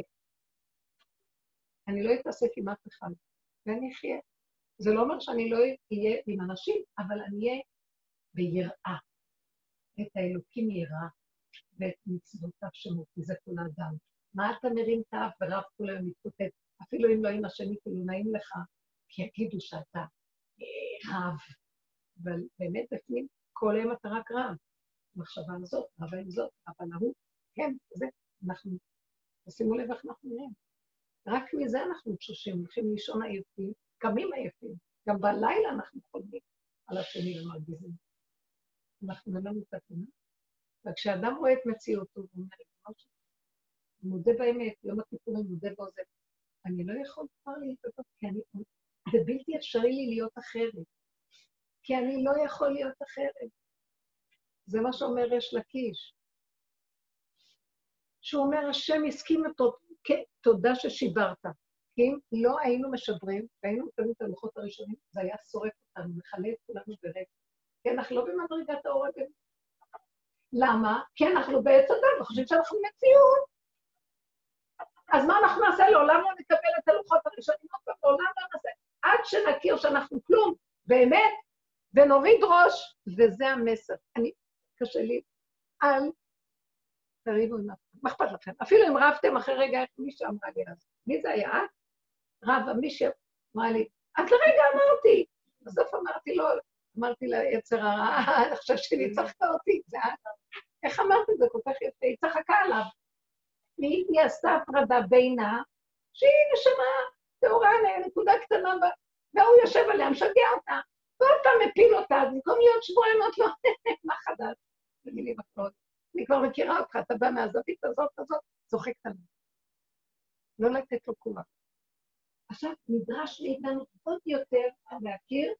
אני לא אתעסק עם אף אחד, ואני אחיה. זה לא אומר שאני לא אהיה עם אנשים, אבל אני אהיה ביראה. את האלוקים יראה, ואת מצוותיו שמותי, זה כל האדם. מה אתה מרים את האף ורב כול היום מתקוטט? אפילו אם לא עם השני, כאילו נעים לך, כי יגידו שאתה רב. אבל באמת בפנים כל היום אתה רק רב. מחשבה הזאת, רבה עם זאת, אבל ההוא, כן, זה, אנחנו, תשימו לב איך אנחנו נראים. רק מזה אנחנו תשושים, הולכים לישון עייפים, קמים עייפים. גם בלילה אנחנו חולמים על השני ומרגיזים. אנחנו אין לנו את התמונה. וכשאדם רואה את מציאותו, הוא אומר, הוא מודה באמת, יום הכיפורים מודה בעוזב. אני לא יכול כבר להתאבד, כי אני... זה בלתי אפשרי לי להיות אחרת. כי אני לא יכול להיות אחרת. זה מה שאומר ריש לקיש. שהוא אומר, השם הסכים אותו, תודה ששיברת. אם לא היינו משברים, והיינו מקבלים את הלוחות הראשונים, זה היה שורף אותנו, מכלה את כולנו ברגע. כי אנחנו לא במדרגת האור. למה? כי אנחנו בעץ אדם, וחושבים שאנחנו מציאות. אז מה אנחנו נעשה? לעולם לא נקבל את הלוחות הראשונים, לעולם לא נעשה. עד שנכיר שאנחנו כלום, באמת, ונוריד ראש, וזה המסר. אני, קשה לי, אל תריבו עם אף מה אכפת לכם? אפילו אם רבתם אחרי רגע, איך מישהו אמרה לי אז? מי זה היה? רבה, מישהו אמרה לי, את לרגע אמרתי. בסוף אמרתי לו, אמרתי לה, יצר הרע, אני חושבת שניצחת אותי, זה. איך אמרת את זה כל כך יפה? היא צחקה עליו. היא עשתה הפרדה בינה, שהיא נשמה טהורה, נקודה קטנה, והוא יושב עליה, משגע אותה. ועוד פעם מפיל אותה, אז במקום להיות שבועיים, אמרת לו, מה חדש? במילים אחרות. אני כבר מכירה אותך, אתה בא מהזווית הזאת, הזאת, צוחקת עליו. לא לתת לו כוח. עכשיו נדרש מאיתנו עוד יותר להכיר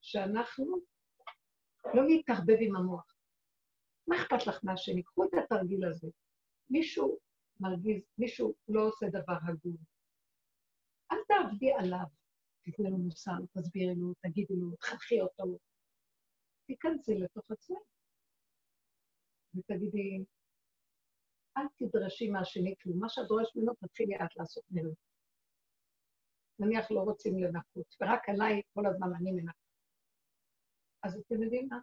שאנחנו לא להתערבב עם המוח. מה אכפת לך מהשני? קחו את התרגיל הזה. מישהו מרגיז, מישהו לא עושה דבר הגון. אל תעבדי עליו, תתני לו מוסר, תסבירי לו, תגידי לו, תחנכי אותו. תיכנסי לתוך עצמך ותגידי, אל תדרשי מהשני כלום. מה שאת דורשת ממנו, תתחילי את לעשות ממנו. נניח לא רוצים לנקות, ורק עליי כל הזמן אני מנקות. אז אתם יודעים מה?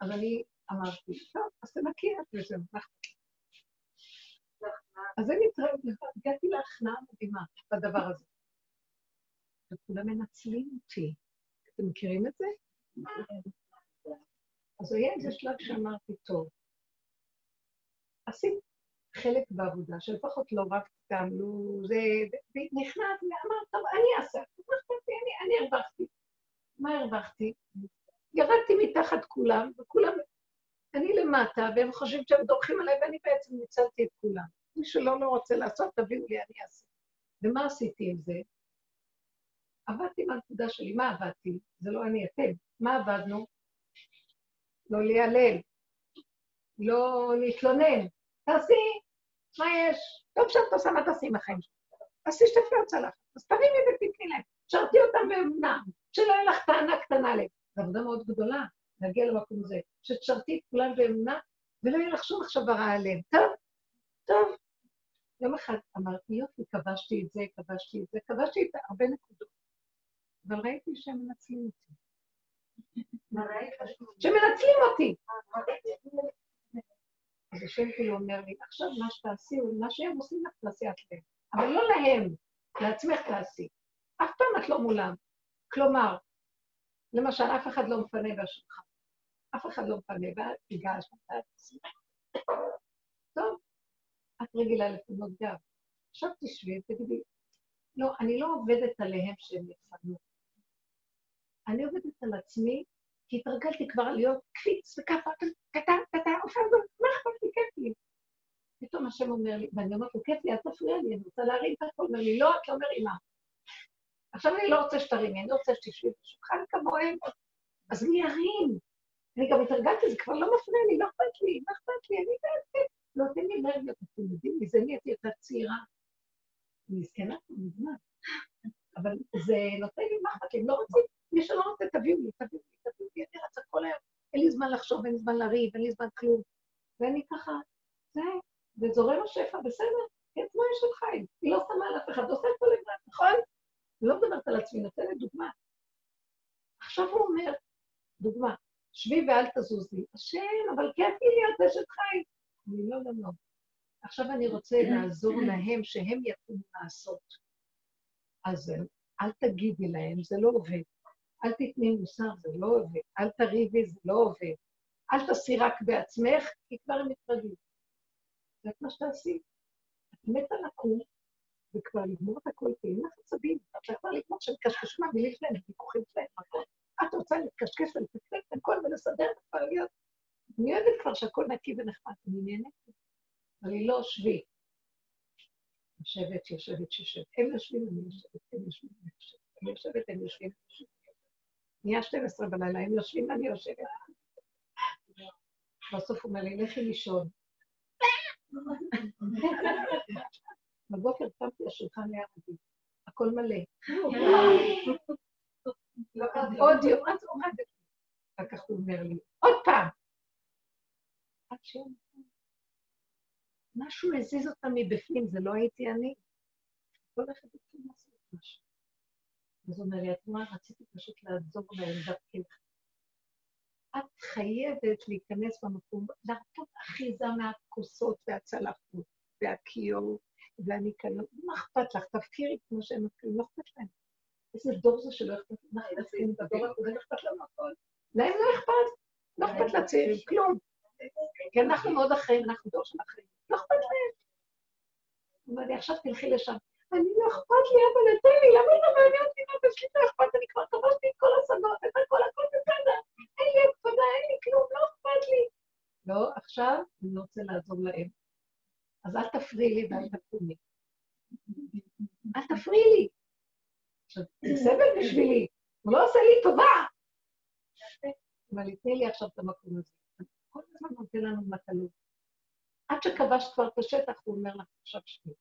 אז אני אמרתי, טוב, אז תנקי את וזהו, אז אני הגעתי להכנעה מדהימה בדבר הזה. וכולם מנצלים אותי. אתם מכירים את זה? אז היה איזה שלב שאמרתי, טוב, עשית חלק בעבודה, שלפחות לא רק סתם, נו, זה, נכנעת ואמרת, טוב, אני אעשה, לי, אני הרווחתי. מה הרווחתי? ירדתי מתחת כולם, וכולם, אני למטה, והם חושבים שהם דורכים עליי, ואני בעצם ניצלתי את כולם. מי שלא לא רוצה לעשות, תביאו לי, אני אעשה. ומה עשיתי עם זה? עבדתי מהנקודה שלי. מה עבדתי? זה לא אני, אתם. מה עבדנו? לא להיעלל, לא להתלונן. תעשי, מה יש? טוב שאת עושה, מה תעשי עם החיים שלך? אז תשתפי עוד צלחת. אז תרימי ותתני להם. שרתי אותם באמונה, שלא יהיה לך טענה קטנה להם. זו עבודה מאוד גדולה להגיע למקום הזה, שתשרתי את כולם באמונה, ולא יהיה לך שום מחשבה רעה עליהם. טוב, טוב. יום אחד אמרתי, יופי, כבשתי את זה, כבשתי את זה, כבשתי את הרבה נקודות. אבל ראיתי שהם מנצלים אותי. שמנצלים אותי. אז השם כאילו אומר לי, עכשיו מה שתעשי, מה שהם עושים לך תעשי את להם. אבל לא להם, לעצמך תעשי. אף פעם את לא מולם. כלומר, למשל, אף אחד לא מפנה בשולחן. אף אחד לא מפנה, ואת תיגש, טוב, את רגילה לפנות גב. עכשיו תשבי ותגידי, לא, אני לא עובדת עליהם שהם יפנו. אני עובדת על עצמי, התרגלתי כבר להיות קפיץ וככה, קטן, קטן, עושה זאת, מה אכפת לי, כיף לי. פתאום השם אומר לי, ואני אומרת לו, כיף לי, אל תפריע לי, אני רוצה להרים את הכל, אומר לי, לא, את לא מרימה. עכשיו אני לא רוצה שתרימי, אני רוצה שתשבי בשולחן כמוהם, אז מי ירים? אני גם התרגלתי, זה כבר לא מפריע לי, לא אכפת לי, לא אכפת לי, אני בעצם, לא נותן לי אנרגיות, אתם יודעים, מזה נהייתי יותר צעירה. אני מסכנה כבר מזמן, אבל זה נותן לי מה הם לא רוצים, מי שלא רוצה, תביאו לי, תביאו לי, תביאו לי, אני רצה כל היום, אין לי זמן לחשוב, אין לי זמן לריב, אין לי זמן כלום. ואני ככה, זה, וזורם השפע, בסדר, כן, כמו אשת חיים, היא לא שמה על אף אחד, עושה כל לבד, נכון? אני לא מדברת על עצמי, נותנת דוגמה. עכשיו הוא אומר, דוגמה, שבי ואל תזוזי. השם, אבל כיף לי להיות אשת חיים. אני לא, לא, לא. עכשיו אני רוצה לעזור להם שהם יקומו לעשות. אז אל תגידי להם, זה לא עובד. אל תתני מוסר, זה לא עובד. אל תריבי, זה לא עובד. אל תעשי רק בעצמך, כי כבר הם מתרגלים. זה מה שתעשי. את מתה לקום, וכבר לגמור את הכל, כי אין לך עצבים. את לא יכולה לגמור שמקשקשים מהמילים שלהם, ויכוחים שלהם, הכל. את רוצה להתקשקש ולתקתק את הכל ולסדר את הכל להיות. אני אוהבת כבר שהכל נקי ונחמד, אני נהנית. אבל היא לא שבי. יושבת, יושבת, יושבת. הם יושבים, אני יושבת, הם יושבים, אני יושבת. הם יושבים, אני יושבת. נהיה 12 בלילה, הם יושבים, אני יושבת. בסוף הוא אומר לי, לכי לישון. בבוקר קמתי השולחן ליד הכל מלא. עוד יום, אז הורדתי. אחר כך הוא אומר לי, עוד פעם. עד שהם... משהו הזיז אותה מבפנים, זה לא הייתי אני. כל אחד התחיל לעשות משהו. אז הוא אומר לי, את מה, רציתי פשוט לעזור להם דרכך. את חייבת להיכנס במקום, להרפות אחיזה מהכוסות והצלחות והכיור והניקיון. מה אכפת לך? תפקירי כמו שהם מתחילים, לא אכפת להם. איזה דור זה שלא אכפת לנו? אנחנו עשינו בדור הקודם, אכפת לנו הכל. להם לא אכפת, לא אכפת לצעירים, כלום. כי אנחנו מאוד אחראים, אנחנו דור של אחראים. לא אכפת להם. הוא אומר לי, עכשיו תלכי לשם. אני לא אכפת לי, אבל נתן לי, למה לא מעניין אותי מה בשביל לא אכפת? אני כבר כבשתי את כל השדות, את הכל, הכל בסדר. אין לי הקפדה, אין לי כלום, לא אכפת לי. לא, עכשיו אני רוצה לעזור להם. אז אל תפריעי לי ואל תקומי. אל תפריעי לי. עכשיו, זה סבל בשבילי, הוא לא עושה לי טובה. אבל תני לי עכשיו את המקום הזה. כל הזמן נותן לנו מטלות. עד שכבשת כבר את השטח, הוא אומר לך, עכשיו שבי.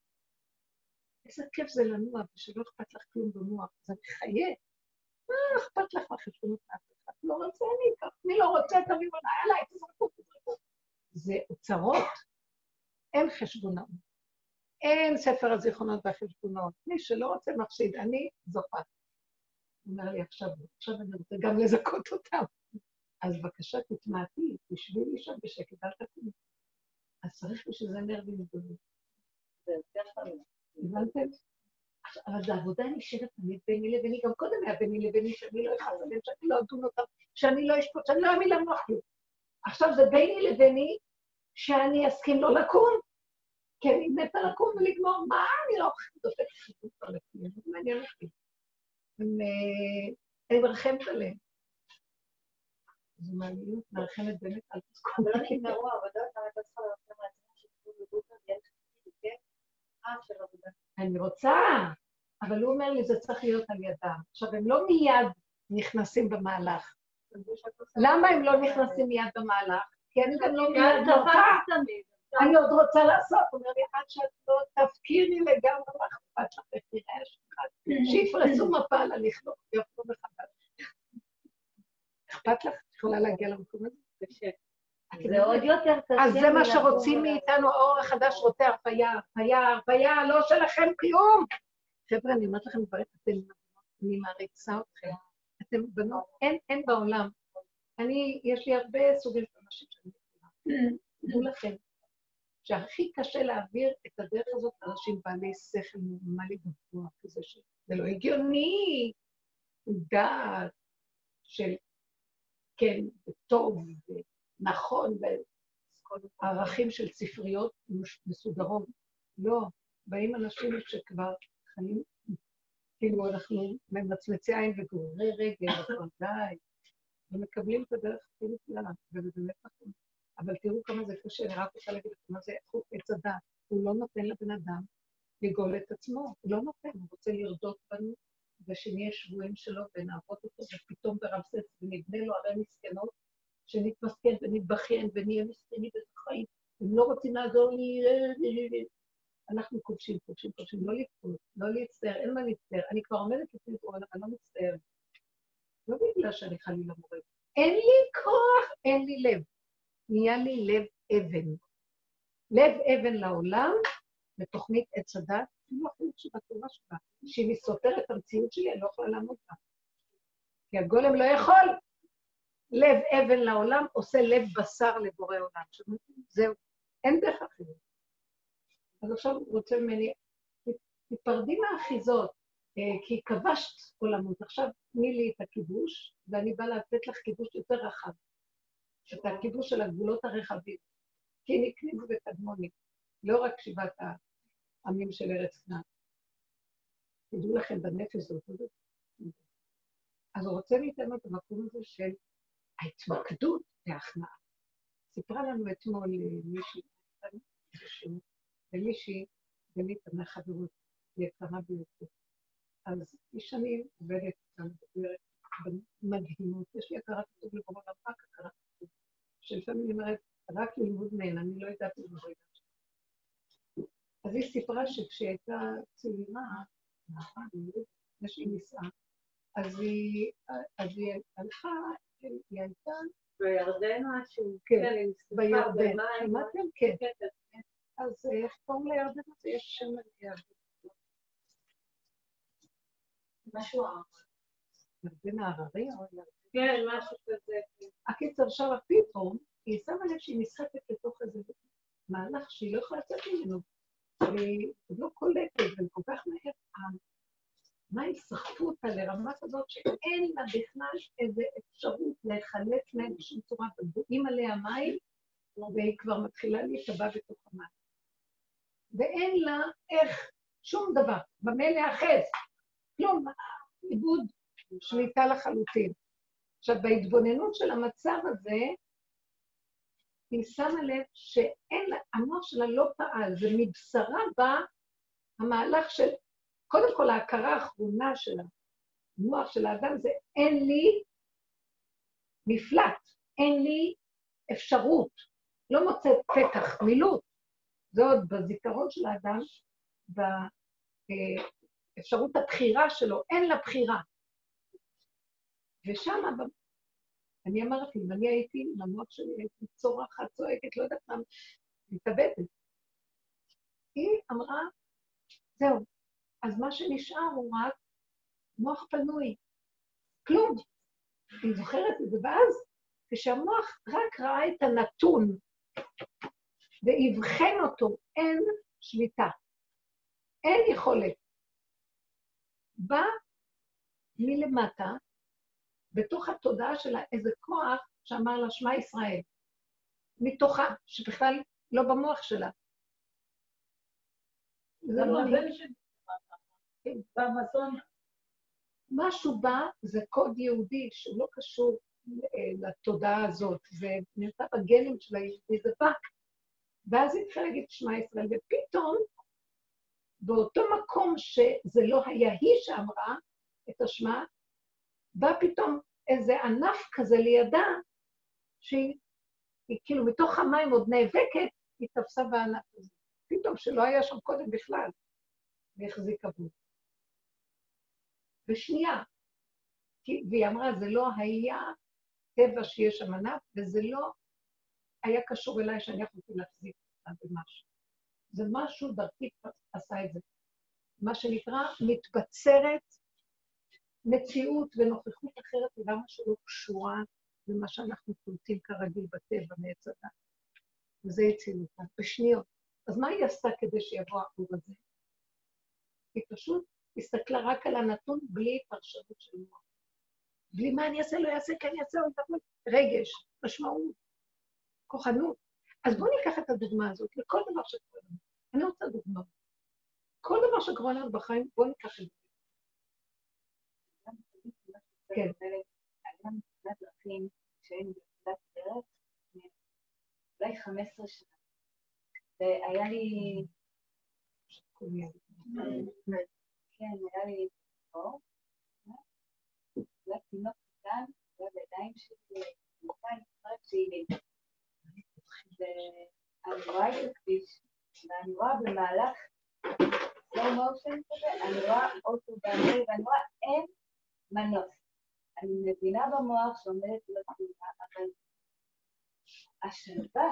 איזה כיף זה לנוע, ושלא אכפת לך כלום במוח, זה מחיה. מה אכפת לך מהחשבונות מאף אחד? לא רוצה, אני אקח. מי לא רוצה, תביאו עליי, עליי, תזרקו, תזרקו. זה אוצרות, אין חשבונות. אין ספר הזיכרונות והחשבונות. מי שלא רוצה מפסיד, אני זוכה. הוא אומר לי, עכשיו, עכשיו אני רוצה גם לזכות אותם. אז בבקשה, תתמעטי, תשבי לי שם בשקט, אל תקומי. אז צריך בשביל זה נרבים גדולים. זה יותר חמור. הבנתם? אבל זו עבודה נשארת תמיד ביני לביני, גם קודם היה ביני לביני, שאני לא אכעס עליהם, שאני לא אדון אותם, שאני לא אשפוט, שאני לא אעמיד להם כלום. עכשיו זה ביני לביני, שאני אסכים לא לקום, כי אני מתה לקום ולגמור, מה אני לא דופקת חיתות על הכלים, זה מעניין אותי. אני מרחמת עליהם. זו מעניינות, מרחמת באמת על תסכום. לא נגמרו העבודות, אבל אתה צריכה אני רוצה, אבל הוא אומר לי, זה צריך להיות על ידם. עכשיו, הם לא מיד נכנסים במהלך. למה הם לא נכנסים מיד במהלך? כי אני גם לא מיד רוצה. אני עוד רוצה לעשות. הוא אומר לי, עד שאת לא תפקירי לגמרי, מה אכפת לך, איך נראה השולחן? שיפרסו מפה על הלכלוך, ויאכלו מחדש. אכפת לך? את יכולה להגיע למקום הזה? זה עוד יותר קשה. אז זה מה שרוצים מאיתנו, האור החדש רוצה הרפאיה, הרפאיה, הרפאיה, לא שלכם כלום. חבר'ה, אני אומרת לכם דברים, אתם, אני מעריצה אתכם. אתם בנות, אין, אין בעולם. אני, יש לי הרבה סוגים של אנשים שאני מכירה. תדעו לכם, שהכי קשה להעביר את הדרך הזאת לאנשים בעלי שכל נורמלי גבוה כזה, שזה לא הגיוני, דעת של כן, וטוב, נכון, וערכים של ספריות מסודרות. לא, באים אנשים שכבר חיים, כאילו אנחנו ממצמצי עין וגוררי רגל, כבר די, ומקבלים את הדרך הכי נפלאה, וזה באמת נכון. אבל תראו כמה זה קשה, אני רק רוצה להגיד לכם מה זה עץ הדת. הוא לא נותן לבן אדם לגאול את עצמו, הוא לא נותן, הוא רוצה לרדות בנו, ושנהיה שבויים שלו ונעבוד אותו, ופתאום ברמסס ונבנה לו ערי מסכנות, שנתמסכן ונתבכיין ונהיה מסכנים וחיים. הם לא רוצים לעזור לי, אנחנו כובשים, כובשים, כובשים, לא לבכות, לא להצטער, אין מה להצטער. אני כבר עומדת לפני קורונה, אני לא מצטערת. לא בגלל שאני חלילה מורה. אין לי כוח, אין לי לב. נהיה לי לב אבן. לב אבן לעולם, בתוכנית עץ הדת, אפילו אפילו שבתורה שלה, שאם היא סותרת את המציאות שלי, אני לא יכולה לעמוד בה. כי הגולם לא יכול. לב אבן לעולם עושה לב בשר לבורא עולם. זהו, אין דרך אחרת. אז עכשיו הוא רוצה ממני, תיפרדי מהאחיזות, אה, כי כבשת עולמות. עכשיו תני לי את הכיבוש, ואני באה לתת לך כיבוש יותר רחב. את הכיבוש של הגבולות הרחבים. כי נקנינו וקדמוני, לא רק שבעת העמים של ארץ כנען. תדעו לכם, בנפש זה אותו דבר. אז הוא רוצה מאיתנו את המקום הזה של ההתמקדות וההכנעה. סיפרה לנו אתמול מישהי, ומישהי, גלית מהחברות, יקרה ביותר. אז היא שנים עובדת כאן, מדברת מדהימות. יש לי הכרת טוב לבורא עולם, רק הכרת טוב. שלפעמים אני אומרת, רק ללמוד מהן, אני לא יודעת זה אז היא סיפרה שכשהיא הייתה צעירה, לפני שהיא נישאה, אז היא הלכה היא הייתה... בירדן משהו? כן, בירדן. שמעתם? כן. אז איך קוראים לירדן הזה? יש שם לירדן. משהו ירדן ההררי או ירדן? כן, משהו כזה. הקיצר, שם פתאום, היא שמה לב שהיא נסחפת לתוך איזה מהלך שהיא לא יכולה לצאת ממנו. והיא לא קולטת, וכל כך מהר מה הם סחפו אותה לרמה כזאת שאין לה בכלל איזו אפשרות להיחלץ מהם בשום צורה, ובואים עליה מים, והיא כבר מתחילה להיטבע בתוך המים. ואין לה איך, שום דבר, במה להאחז, כלום, איבוד שליטה לחלוטין. עכשיו, בהתבוננות של המצב הזה, היא שמה לב שאין, המוח שלה לא פעל, זה מבשרה בא המהלך של, קודם כל ההכרה האחרונה של המוח של האדם זה אין לי מפלט, אין לי אפשרות, לא מוצאת פתח, מילוט. זה עוד בזיכרון של האדם, באפשרות הבחירה שלו, אין לה בחירה. ושם, אני אמרתי, אם אני הייתי, למרות שאני הייתי צורחת, צועקת, לא יודעת מה, מתאבדת. היא אמרה, זהו, אז מה שנשאר הוא רק מוח פנוי, כלום. אני זוכרת את זה, ואז כשהמוח רק ראה את הנתון ואבחן אותו, אין שליטה, אין יכולת. בא מלמטה, בתוך התודעה שלה, איזה כוח שאמר לה, שמע ישראל, מתוכה, שבכלל לא במוח שלה. זה לא אני. כן, במזון. משהו בא, זה קוד יהודי שהוא לא קשור אה, לתודעה הזאת, זה נמצא בגנים של היהודי, זה בא. ואז היא התחילה להגיד שמע ישראל, ופתאום, באותו מקום שזה לא היה היא שאמרה את השמע, בא פתאום איזה ענף כזה לידה, שהיא כאילו מתוך המים עוד נאבקת, היא תפסה בענף הזה. פתאום שלא היה שם קודם בכלל, והחזיקה בו. בשנייה. והיא אמרה, זה לא היה טבע שיש שם ענף, וזה לא היה קשור אליי שאני יכולתי להחזיק אותה במשהו. זה משהו דרכי עשה את זה. מה שנקרא, מתבצרת מציאות ונוכחות אחרת וגם שלא קשורה למה שאנחנו קולטים כרגיל בטבע מעץ הדת. וזה הציל אותה, בשניות. אז מה היא עשתה כדי שיבוא האור הזה? היא פשוט הסתכלה רק על הנתון בלי פרשנות של מוח. בלי מה אני אעשה, לא אעשה, כן אעשה, לא אעשה, רגש, משמעות, כוחנות. אז בואו ניקח את הדוגמה הזאת לכל דבר שקורה לנו. אני רוצה דוגמה. כל דבר שקורה לנו בחיים, בואו ניקח את זה. כן. אולי 15 שנה. והיה לי... כן, היה לי פה, היה תינוק קטן, היה בידיים שלי, מוכן, רק שהיא ואני רואה את הכביש, ואני רואה במהלך slow motion כזה, אני רואה אוטו באנגלי, ואני רואה אין מנוס. אני מבינה במוח שעומדת לתאונה, אבל השלווה,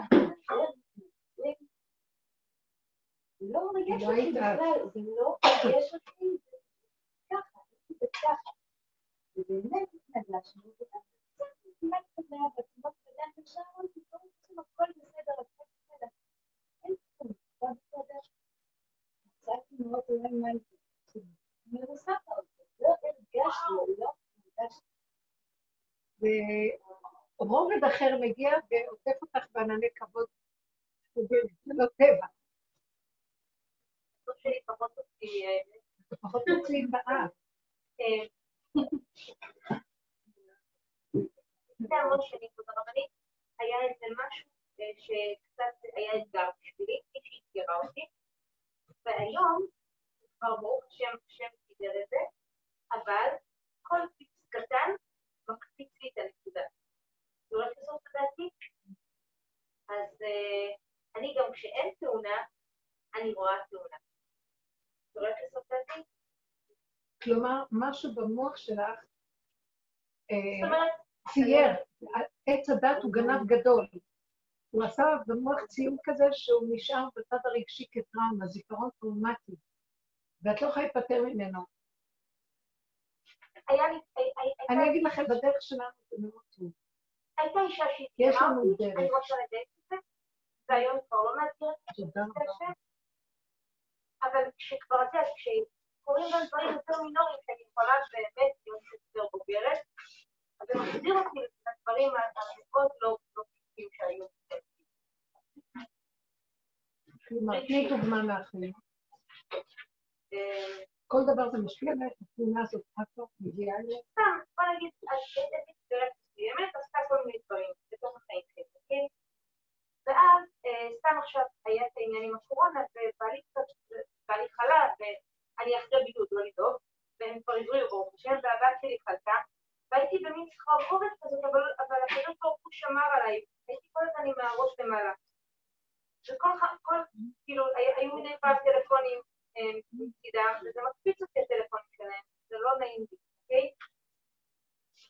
לא מרגש לא אותי בכלל, זה לא מרגש אותי, זה ככה, זה ככה. ובאמת התנגשנו, וגם קצת כמעט כזה, אבל קטן ושם, פתאום הכל בסדר, הכל בסדר. אין כלום, הכל בסדר. מצאתי מאוד אולי מה זה. אני רוצה אותו, לא הרגשתי, לא הרגשתי. ורובד אחר מגיע ועוטף אותך בענני כבוד, זה לא טבע. שלי פחות אותי... פחות מוציאים באף. לפני המון שנים זאת הרבנית, היה איזה משהו שקצת היה אתגר בשבילי, מישהי אתגרה אותי, והיום, כבר ברוך השם, השם סידר את זה, אבל כל פיץ קטן מקפיץ לי את הנקודה. זורק לזאת לדעתי? אז אני גם כשאין תאונה, אני רואה תאונה. כלומר, משהו במוח שלך אה, צייר, עץ הדת הוא גנב גדול. הוא עשה במוח ציור כזה שהוא נשאר בצד הרגשי כטראומה, זיכרון טראומטי, ואת לא יכולה להיפטר ממנו. אני אגיד לכם, בדרך שלנו זה מאוד טוב. הייתה אישה שהתקרה אותי, אני רוצה לדעת את זה, והיום כבר לא מאתגרת. תודה רבה. אבל כשכבר, את יודעת, כשקורים גם דברים יותר מינוריים, שאני יכולה באמת להיות יותר בוגרת, אז זה מחזיר אותי לדברים המאוד לא פשוטים שהיו. כלומר, תני דוגמה מהחיים. אה, כל דבר זה משפיע עלייך, התמונה הזאת, את לא מגיעה אליה? סתם, בוא נגיד, איזה מסגרת מסוימת עשתה כל מיני דברים בתוך החיים שלי, אוקיי? ואז אה, סתם עכשיו היה את העניין עם הקורונה, ובעלי חלה, ואני אחרי בידוד, לא לדאוג, והם כבר הבריאו ברוך השם, והבת שלי חלתה, והייתי במין סחרחורת כזאת, אבל, אבל הקדוש ברוך הוא שמר עליי, הייתי כל הזמן עם הראש למעלה. וכל, כל, כאילו, היו מדי פעם טלפונים אה, מצידם, וזה מקפיץ אותי הטלפונים שלהם, זה לא נעים לי, אוקיי?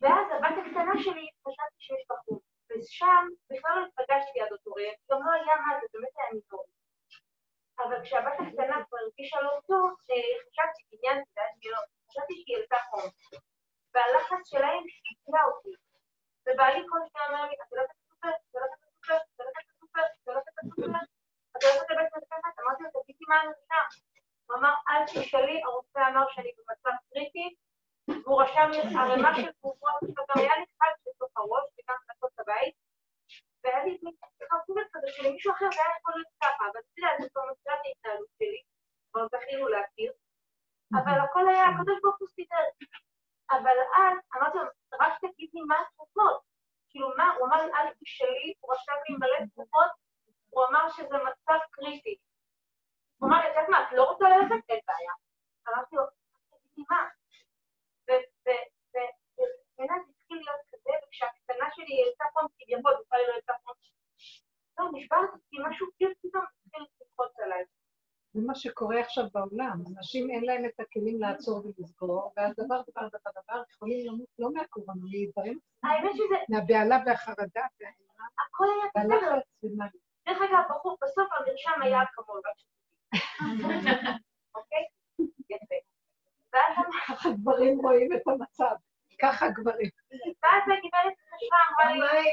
ואז הבת הקטנה שלי, חשבתי שיש בחור. ושם בכלל לא התפגשתי עד אותו רגע, גם לא היה מה זה, באמת היה מטוב. אבל כשהבת הקטנה כבר הרגישה לא טוב, אה, חשבתי, עניינתי, זה היה חשבתי שהיא העלתה חום. והלחץ שלהם שיגע אותי. ובעלי כל שניה אומר לי, אתה לא הולכת לסופר, אתה לא הולכת לסופר, אתה לא הולכת לסופר, אתה לא הולכת לבית מרקחת, אמרתי לו, תגידי מה אני עושה. הוא אמר, אל תשאלי, הרופא אמר שאני במצב קריטי, והוא רשם לי ערימה של תרופות, וגם היה לי חג בתוך הראש, וגם את הבית, והיה לי חרטובת כזה שלמישהו אחר זה היה יכול להיות ככה, אבל אתה יודע, זה כבר מצוות ההתנהלות שלי, כבר זכינו להכיר, אבל הכל היה, הקדוש ברוך הוא סידר. אבל אז אמרתי לו, רק תגידי מה התרופות. כאילו מה, הוא אמר לי, אל תשאלי, הוא רשם לי מלא תרופות, הוא אמר שזה מצב קריטי. הוא אמר לי, את יודעת מה, את לא רוצה ללכת? אין בעיה. אמרתי לו, תגידי מה? ובעיניי זה התחיל להיות כזה, וכשהקטנה שלי העלתה פעם כביכול, בכלל היא לא העלתה פעם. לא, נשברתי, כי משהו כאילו פתאום התחיל לקפוץ עליי. זה מה שקורה עכשיו בעולם, אנשים אין להם את הכלים לעצור ולסגור, ואז דבר דבר דבר דבר יכולים למות לא מהקורונה, מדברים. מהבהלה והחרדה והאימה, הכל היה בסדר. דרך אגב, בחור, בסוף המרשם היה רק שתדעי. אוקיי? יפה. ואז ככה גברים רואים את המצב, ככה גברים. ואז הגברת התקשרה, אמרה לי,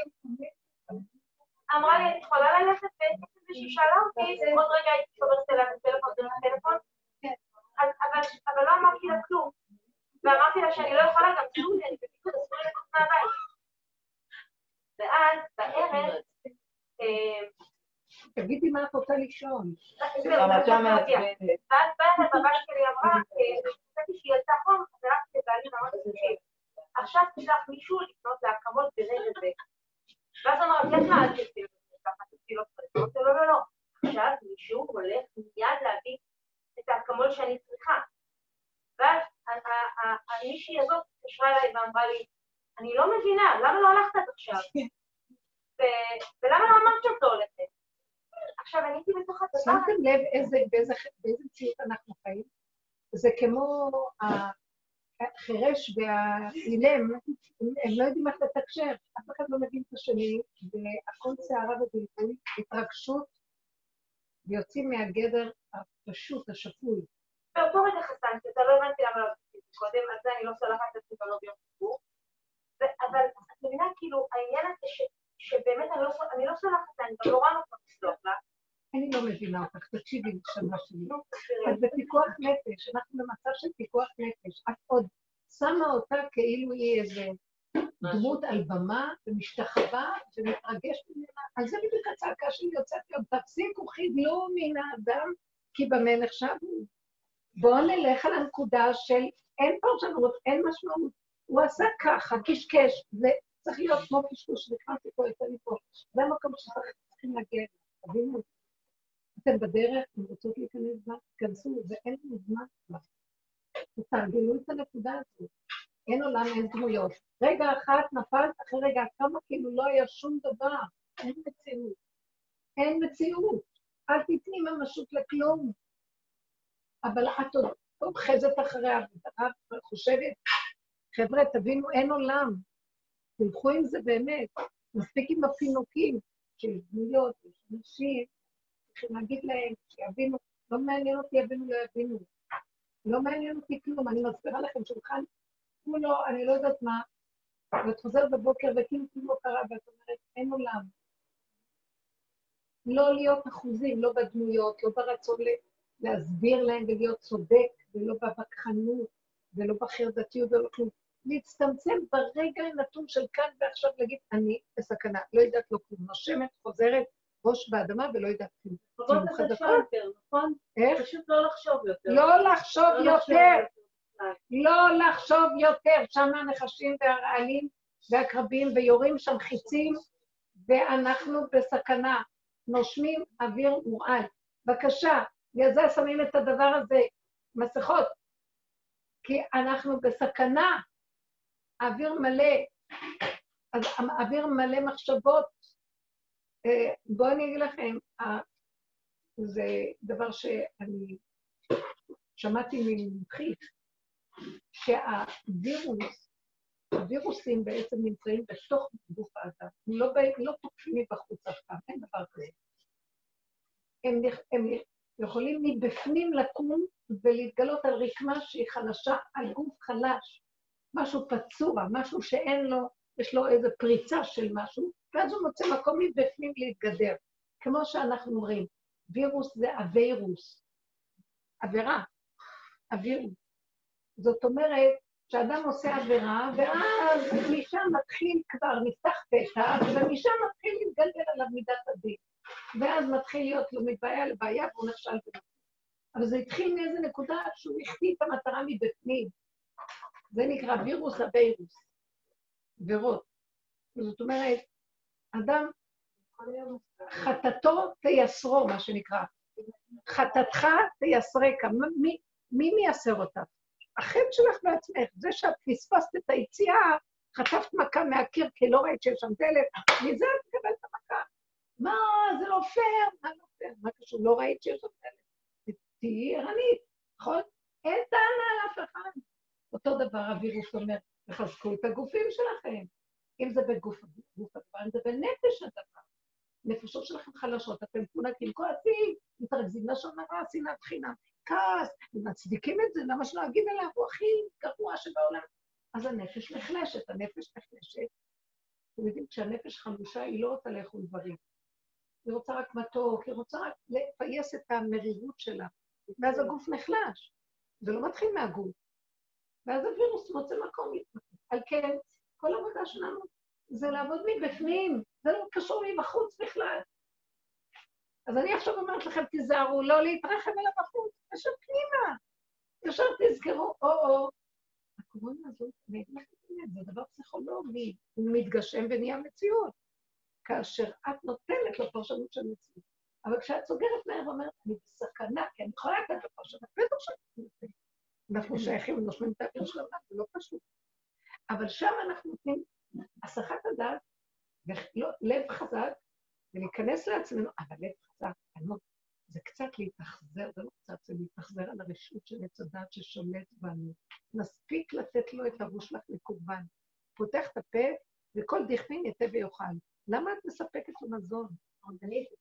אמרה לי, את יכולה ללכת בעצם ושהיא שאלה אותי, עוד רגע הייתי שוברת אליו בטלפון דרך הטלפון, אבל לא אמרתי לה כלום. ואמרתי לה שאני לא יכולה גם כלום, אני בבידוד, אסור לי לצאת מהבית. ואז בערב, תגידי מה את רוצה לישון. ואז באה הבבא שלי אמרה, חשבתי שהיא יצאה חום, הלכתי לבעלי ואמרתי, תקשיב, עכשיו תשלח מישהו לקנות להקמות ברגע זה. ואז אמרה, את מה, אל תעשי את זה ככה, תעשי לו. אמרתי לו, לא, לא, לא. עכשיו מישהו הולך מיד להביא את האקמול שאני צריכה. ואז המישהי הזאת התקשרה אליי ואמרה לי, אני לא מבינה, למה לא הלכת עד עכשיו? ולמה לא אמרת שאתה הולכת? עכשיו, אני הייתי בתוך הדבר... שמתם לב באיזה מציאות אנחנו חיים? זה כמו החירש והאילם, הם לא יודעים איך לתקשר, אף אחד לא מבין את השני, והכל סערה ובלבול, התרגשות, ויוצאים מהגדר הפשוט, השפוי. באותו רגע חסנתי, אתה לא הבנתי למה לא קודם, על זה אני לא סולחת את עצמי לא ביום כיפור. אבל את מבינה, כאילו, העניין הזה שבאמת אני לא סולחת לה, אני גם נורא נורא לסלוח לה. אני לא מבינה אותך, תקשיבי לשנה שלי. את בפיקוח נפש, אנחנו במצב של פיקוח נפש. את עוד שמה אותה כאילו היא איזה דמות על במה ומשתחווה ומתרגשת ממנה. על זה בדיוק הצעקה שלי יוצאת היום, תפסיקו חידלו מן האדם כי במה נחשב הוא. בואו נלך על הנקודה של אין פרשנות, אין משמעות. הוא עשה ככה, קשקש, וצריך להיות כמו קשקוש, נכנסתי פה, יצא לי פה. זה המקום שצריכים להגיע, תבינו. אתם בדרך, אתם רוצות להיכנס בה, תיכנסו, ואין לנו זמן כבר. תתרגלו את הנקודה הזאת. אין עולם, אין דמויות. רגע אחת נפלת, אחרי רגע כמה כאילו לא היה שום דבר. אין מציאות. אין מציאות. אל תתני ממשות לכלום. אבל את עוד אוחזת אחריה, ואת חושבת, חבר'ה, תבינו, אין עולם. תלכו עם זה באמת. מספיק עם הפינוקים של דמויות, של נשים, צריכים להגיד להם, שיבינו, לא מעניין אותי, יבינו, לא יבינו. לא מעניין אותי כלום, אני מסבירה לכם שולחן כולו, אני לא יודעת מה, ואת חוזרת בבוקר וכאילו כלום לא קרה, ואת אומרת, אין עולם. לא להיות אחוזים, לא בדמויות, לא ברצון להסביר להם ולהיות צודק, ולא בווכחנות, ולא בחרדתיות ולא כלום. להצטמצם ברגע הנתון של כאן ועכשיו, להגיד, אני בסכנה, לא יודעת לא כלום, נושמת, חוזרת, ראש באדמה ולא יודעת כלום. חובות חדשה יותר, נכון? איך? פשוט לא לחשוב יותר. לא לחשוב יותר. לא לחשוב יותר. שם הנחשים והרעלים והקרבים ויורים שם חיצים, ואנחנו בסכנה. נושמים אוויר מורעל. בבקשה, בגלל זה שמים את הדבר הזה, מסכות, כי אנחנו בסכנה, האוויר מלא, אז האוויר מלא מחשבות. בואו אני אגיד לכם, זה דבר שאני שמעתי ממומחית, שהווירוס, הווירוסים בעצם נמצאים בתוך גוף האדם, הם לא, לא תוקפים מבחוץ אף פעם, אין דבר כזה. הם, הם יכולים מבפנים לקום ולהתגלות על רקמה שהיא חלשה, על גוף חלש, משהו פצוע, משהו שאין לו, יש לו איזו פריצה של משהו, ואז הוא מוצא מקום מבפנים להתגדר. כמו שאנחנו אומרים, וירוס זה הווירוס, עבירה, הווירוס. זאת אומרת, שאדם עושה עבירה, ואז משם מתחיל כבר, נפתח פתח, ומשם מתחיל להתגלגל עליו מידת הדין. ואז מתחיל להיות לו מבעיה לבעיה, והוא נכשל בזה. אבל זה התחיל מאיזה נקודה שהוא החטיא את המטרה מבפנים. זה נקרא וירוס הווירוס, וירות. זאת אומרת, אדם, חטאתו תייסרו, מה שנקרא. חטאתך תייסרקה. מי, מי מייסר אותה? החטא שלך בעצמך, זה שאת פספסת את היציאה, חטפת מכה מהקיר כי לא ראית שיש שם דלת, מזה את מקבלת את המכה. מה, זה לא פייר, מה לא פייר? מה קשור? לא ראית שיש שם דלת. תהיי ערנית, נכון? אין טענה על אף אחד. אותו דבר הווירוס אומר, תחזקו את הגופים שלכם. אם זה בגוף הגוף הדבר, אם זה בנפש הדבר. נפשות שלכם חלשות, אתם פונקים, כועסים, מתרכזים לשון הרע, שנאת חינם, כעס, ומצדיקים את זה, למה שלא אגיד עליו, הוא הכי גרוע שבעולם. אז הנפש נחלשת, הנפש נחלשת. אתם יודעים, כשהנפש חלושה, היא לא רוצה לאכול דברים. היא רוצה רק מתוק, היא רוצה רק לפייס את המרירות שלה. ואז הגוף נחלש. זה לא מתחיל מהגוף. ואז הווירוס מוצא מקום להתמקד. על כן, כל העבודה שלנו זה לעבוד מבפנים, זה לא קשור מבחוץ בכלל. אז אני עכשיו אומרת לכם, תיזהרו, לא להתרחב אליו בחוץ, ישר פנימה. ישר תזכרו, או-או. הקורונה הזאת, אני אגיד לכם זה דבר פסיכולוגי, הוא מתגשם ונהיה מציאות. כאשר את נותנת לו פרשנות של מציאות. אבל כשאת סוגרת מהר ואומרת, אני בסכנה, כי אני יכולה לתת לו פרשנות, בטח שאני נותנת. אנחנו שייכים ונושמים את האוויר של העולם, זה לא פשוט. אבל שם אנחנו נותנים הסחת הדעת, לב חזק, ולהיכנס לעצמנו, אבל לב חזק, בנות, זה קצת להתאכזר, זה לא קצת, זה להתאכזר על הרשות של עץ הדת ששולט בנו. נספיק לתת לו את הראש לך לקורבן. פותח את הפה, וכל דכפין יתה ויאכל. למה את מספקת לו מזון?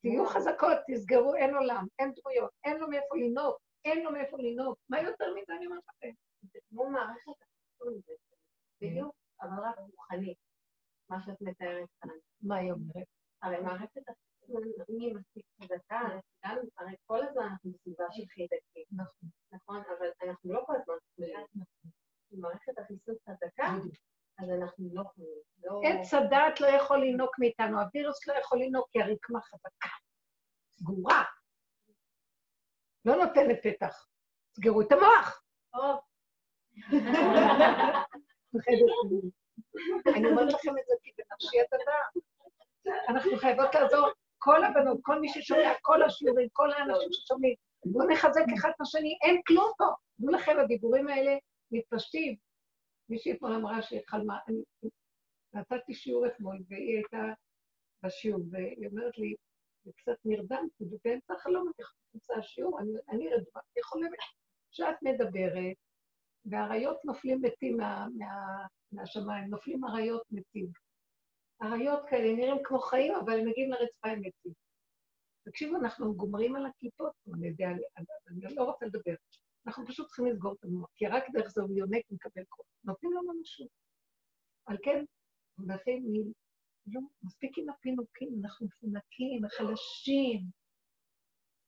תהיו חזקות, תסגרו, אין עולם, אין דמויות, אין לו מאיפה לנהוג, אין לו מאיפה לנהוג. מה יותר מזה אני אומרת לכם? זה כמו מערכת החיסון. בדיוק, אבל רק רוחנית, מה שאת מתארת כאן. מה היא אומרת? הרי מערכת החיסון, היא מספיק חזקה, גם הרי כל הזמן אנחנו בסביבה של חיידקים. נכון. נכון, אבל אנחנו לא כל הזמן חיידקים. מערכת החיסון חזקה, אז אנחנו לא יכולים. עץ הדעת לא יכול לינוק מאיתנו, הווירוס לא יכול לינוק כי הרקמה חזקה, סגורה. לא נותנת פתח. סגרו את המוח. אני אומרת לכם את זה כי בנפשי הדבר. אנחנו חייבות לעזור, כל הבנות, כל מי ששומע, כל השיעורים, כל האנשים ששומעים, בואו נחזק אחד את השני, אין כלום פה. תנו לכם, הדיבורים האלה מתפשטים. מישהי אתמול אמרה שהיא חלמה, אני נתתי שיעור אתמול, והיא הייתה בשיעור, והיא אומרת לי, זה קצת נרדמתי, ובאמצע החלום אני חושבת השיעור, אני, אני חולמת שאת מדברת, והאריות נופלים מתים מה, מה, מהשמיים, נופלים אריות מתים. אריות כאלה נראים כמו חיים, אבל הם מגיעים לרצפה הם מתים. תקשיבו, אנחנו גומרים על הקליפות, אני יודע, אני לא רוצה לדבר. אנחנו פשוט צריכים לסגור את המוח, כי רק דרך זה הוא יונק ומקבל כוח. נותנים לו ממשות. על כן, לכן, לא, מספיק עם הפינוקים, אנחנו מפונקים, חלשים.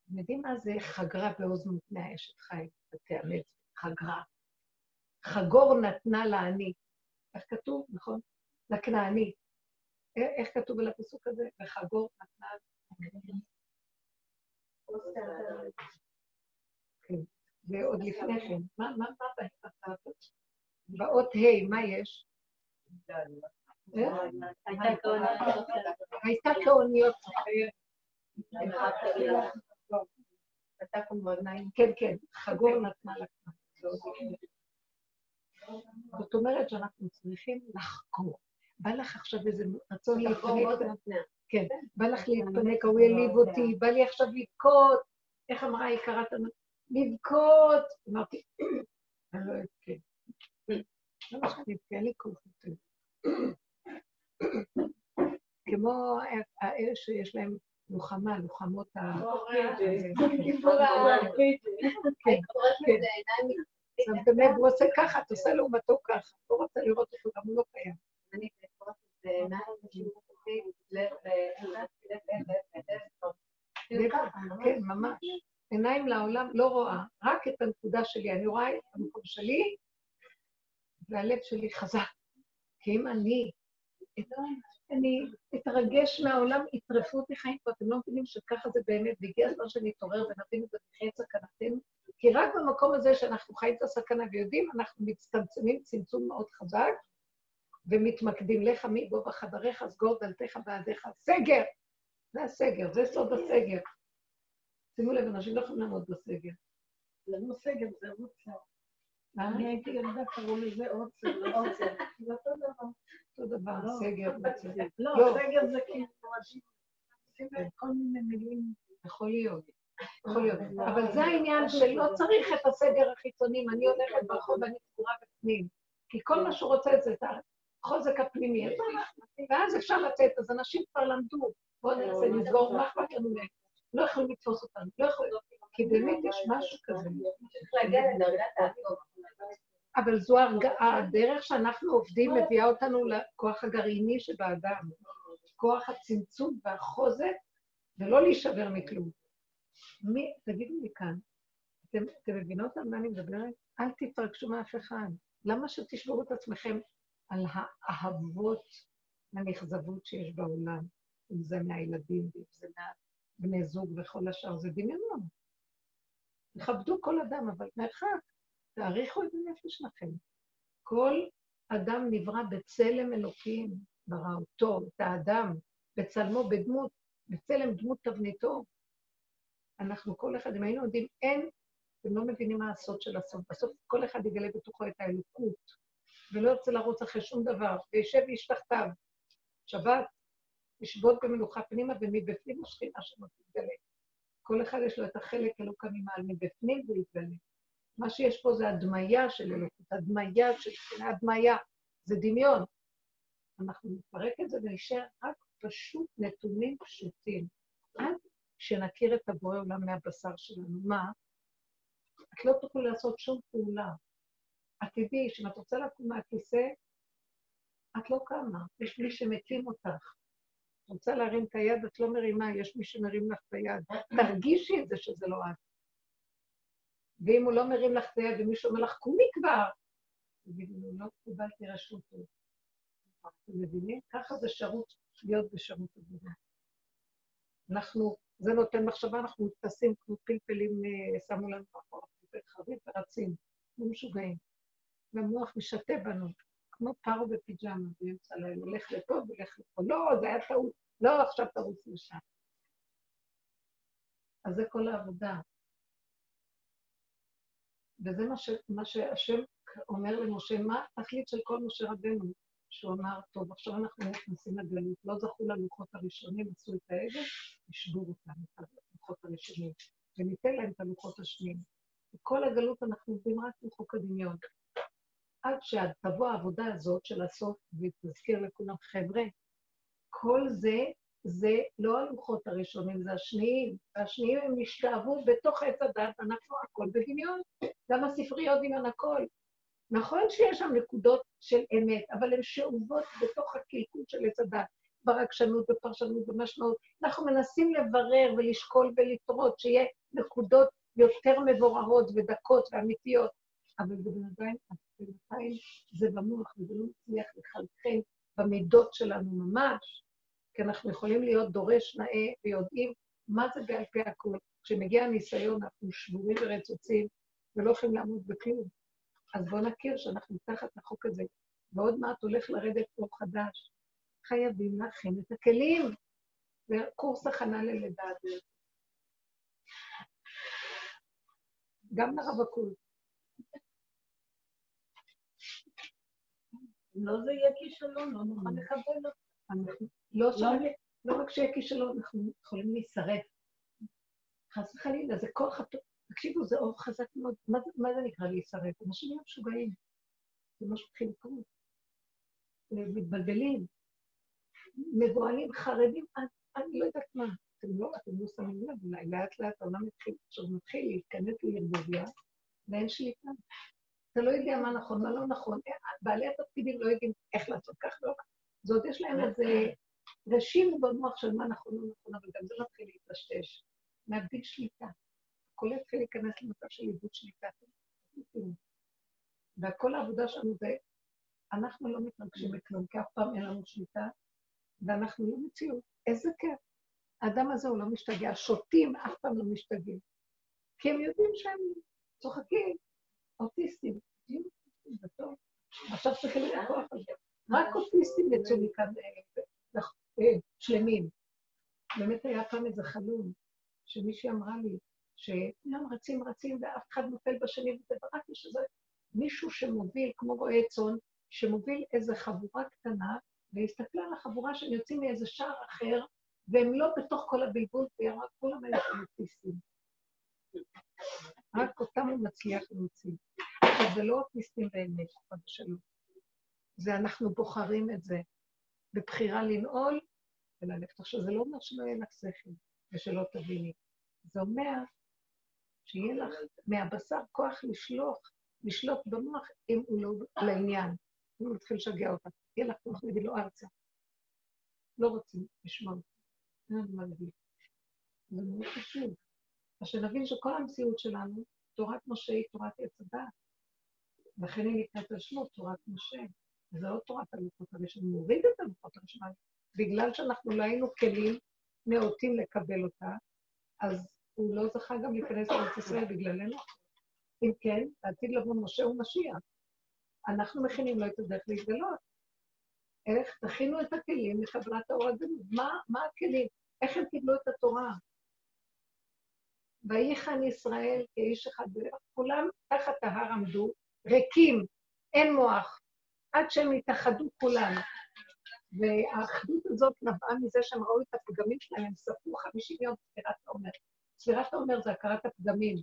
אתם יודעים מה זה חגרה באוזן מותני אשת חי, ותאמץ, חגרה. חגור נתנה לעני. איך כתוב, נכון? לכנעני. איך כתוב על הפסוק הזה? וחגור נתנה... כן, ועוד לפני כן. מה באות ה', מה יש? הייתה כאוניות. כן, כן, חגור נתנה לקטן. זאת אומרת שאנחנו צריכים לחקור. בא לך עכשיו איזה רצון להתפנק, כן, בא לך להתפנק, הוא העליב אותי, בא לי עכשיו לבכות, איך אמרה לנו? לבכות. אמרתי, אני לא אבכה. למה שאני אבכה? לי כוח יותר. כמו האלה שיש להם לוחמה, לוחמות ה... שמתם לב, הוא עושה ככה, אתה עושה לעומתו ככה, לא רוצה לראות אותו, גם הוא לא קיים. כן, ממש. עיניים לעולם לא רואה, רק את הנקודה שלי. אני רואה את המקום שלי, והלב שלי חזק. כי אם אני אתרגש מהעולם, יטרפו אותי חיים פה, אתם לא מבינים שככה זה באמת, והגיע הזמן שנתעורר ונבין את זה בחיים סכנתנו, כי רק במקום הזה שאנחנו חיים את הסכנה ויודעים, אנחנו מצטמצמים צמצום מאוד חזק, ומתמקדים לך מי בוא בחדריך, סגור דלתיך בעדיך. סגר! זה הסגר, זה סוד הסגר. שימו לב, אנשים לא יכולים לעמוד בסגר. זה לא סגר, זה עוצר. אני הייתי ילדה, קראו לזה עוצר, לא עוצר. זה אותו דבר. אותו דבר, סגר. לא, סגר זה כאילו, עושים כל מיני מילים. יכול להיות. יכול להיות. אבל זה העניין שלא צריך את הסגר החיצוני, אני הולכת ברחוב ואני סגורה בפנים. כי כל מה שהוא רוצה זה את החוזק הפנימי. ואז אפשר לצאת, אז אנשים כבר למדו. בואו ננסה לסגור, מה אכפת לנו מהם? לא יכולים לתפוס אותנו, לא יכולים, כי באמת יש משהו כזה. אבל זו הדרך שאנחנו עובדים מביאה אותנו לכוח הגרעיני שבאדם. כוח הצמצום והחוזק, ולא להישבר מכלום. מי, תגידו לי כאן, אתם, אתם מבינות על מה אני מדברת? אל תתרגשו מאף אחד. למה שתשברו את עצמכם על האהבות הנכזבות שיש בעולם, אם זה מהילדים ואם זה מהבני זוג וכל השאר, זה דמיונות. תכבדו כל אדם, אבל מרחק, תעריכו את הנפש שלכם. כל אדם נברא בצלם אלוקים, ברא אותו, את האדם, בצלמו, בדמות, בצלם דמות תבניתו. אנחנו כל אחד, אם היינו יודעים, אין, אתם לא מבינים מה הסוד של הסוד. בסוף כל אחד יגלה בתוכו את האלוקות, ולא ירצה לרוץ אחרי שום דבר, וישב איש תחתיו. שבת, לשבות במנוחה פנימה, ומבפנים השכינה שלו תתגלה. כל אחד יש לו את החלק אלוקה ממעל מבפנים ויתגלה. מה שיש פה זה הדמיה של אלוקות, הדמיה של שכינה, הדמיה, זה דמיון. אנחנו נפרק את זה ונשאר רק פשוט נתונים פשוטים. עד שנכיר את הבורא עולם מהבשר שלנו. מה? את לא תוכלי לעשות שום פעולה. את תדעי שאם את רוצה לקום מהכיסא, את לא קמה, יש מי שמקים אותך. רוצה להרים את היד, את לא מרימה, יש מי שמרים לך את היד. תרגישי את זה שזה לא את. ואם הוא לא מרים לך את היד ומישהו אומר לך, קומי כבר, תגידי לו, לא קיבלתי רשות. אתם מבינים? ככה זה שירות, להיות בשירות עבודה. אנחנו, זה נותן מחשבה, אנחנו טסים כמו פלפלים, אה, שמו לנו מאחור, פלפל ורצים, כמו משוגעים. והמוח משתה בנו, כמו פרו בפיג'מה באמצע הלילה, הולך לפה והולך לפה. לא, זה היה טעות, לא, עכשיו תרוץ לשם. אז זה כל העבודה. וזה מה, ש, מה שהשם אומר למשה, מה התכלית של כל משה רבנו? שהוא אמר, טוב, עכשיו אנחנו נכנסים לגלות, לא זכו ללוחות הראשונים, עשו את העגל, ישבור אותם, את הלוחות הראשונים, וניתן להם את הלוחות השניים. בכל הגלות אנחנו עובדים רק עם חוק הדמיון. עד שתבוא העבודה הזאת של הסוף, ותזכיר לכולם, חבר'ה, כל זה, זה לא הלוחות הראשונים, זה השניים. והשניים הם השתאבו בתוך עץ הדת, אנחנו הכל בדמיון. גם הספריות דמיון הכל. נכון שיש שם נקודות של אמת, אבל הן שאובות בתוך הקלקול של עץ הדת, ברגשנות, בפרשנות, במשמעות. אנחנו מנסים לברר ולשקול ולטרות, שיהיה נקודות יותר מבוררות ודקות ואמיתיות, אבל בינתיים, בינתיים זה במוח, וזה לא מצליח לחלחל במידות שלנו ממש, כי אנחנו יכולים להיות דורש נאה ויודעים מה זה בעל פה הכול. כשמגיע הניסיון, אנחנו שבורים ורצוצים ולא יכולים לעמוד בכלום. אז בואו נכיר שאנחנו תחת החוק הזה, ועוד מעט הולך לרדת אור חדש. חייבים להכין את הכלים. וקורס הכנה ללידה. גם לרווקות. לא זה יהיה כישלון, לא נוכל לקבל אותו. לא, לא רק שיהיה כישלון, אנחנו יכולים להישרף. חס וחלילה, זה כוח הטוב. תקשיבו, זה אור חזק מאוד. מה, זה נקרא להישרף? אנשים יהיו משוגעים. זה מה שמתחיל לקרות. מתבלבלים, מבוהלים, חרדים, אני לא יודעת מה. אתם לא, אתם לא שמים לב, אולי לאט לאט העולם מתחיל, עכשיו מתחיל להתכנס לערבוביה, ואין שליטה. אתה לא יודע מה נכון, מה לא נכון. בעלי התפקידים לא יודעים איך לעשות כך, לא כך. זאת יש להם איזה רשימו במוח של מה נכון, לא נכון, אבל גם זה לא מתחיל להתרשש. מאבדים שליטה. הכל יתחיל להיכנס למצב של איבוד שליטה. וכל העבודה שלנו זה, אנחנו לא מתרגשים מכלום, כי אף פעם אין לנו שליטה, ואנחנו לא מציאות. איזה כיף. האדם הזה הוא לא משתגע, השותים אף פעם לא משתגעים. כי הם יודעים שהם צוחקים, אוטיסטים. זה. עכשיו צריכים את הכוח הזה. רק אוטיסטים יצאו מכאן אה, אה, שלמים. באמת היה פעם איזה חלום, שמישהי אמרה לי, שכולם רצים רצים ואף אחד נופל בשני, וזה ורק יש מישהו שמוביל, כמו רועה צאן, שמוביל איזה חבורה קטנה, והסתכלה על החבורה שהם יוצאים מאיזה שער אחר, והם לא בתוך כל הבלבול, והיא אמרה, כולם היו אוטיסטים. רק אותם הוא מצליח להוציא. עכשיו, זה לא אוטיסטים באמת, חד ושלום. זה אנחנו בוחרים את זה בבחירה לנעול וללכת. עכשיו, זה לא אומר שלא יהיה לך שכל ושלא תביני. זה אומר שיהיה לך מהבשר כוח לשלוח, לשלוט במוח אם הוא לא לעניין. אם הוא מתחיל לשגע אותך, יהיה לך כוח להגיד לו ארצה. לא רוצים לשמוע אותך. זה מאוד חשוב. אז שנבין שכל המציאות שלנו, תורת משה היא תורת עץ הדת. לכן היא נקראת על שמו תורת משה. זה לא תורת הלוחות הראשונים, מוריד את הלוחות הראשונים. בגלל שאנחנו לא היינו כלים נאותים לקבל אותה, אז הוא לא זכה גם להיכנס לארץ ישראל בגללנו. אם כן, העתיד לבוא משה הוא משיח. אנחנו מכינים לו את הדרך להתגלות. איך תכינו את הכלים לקבלת האור הגדול. מה, מה הכלים? איך הם קיבלו את התורה? ויחן ישראל כאיש אחד, כולם תחת ההר עמדו, ריקים, אין מוח, עד שהם התאחדו כולם. והאחדות הזאת נבעה מזה שהם ראו את הפגמים שלהם, הם ספרו 50 יום ספירת העומר. ספירת העומר זה הכרת הפגמים.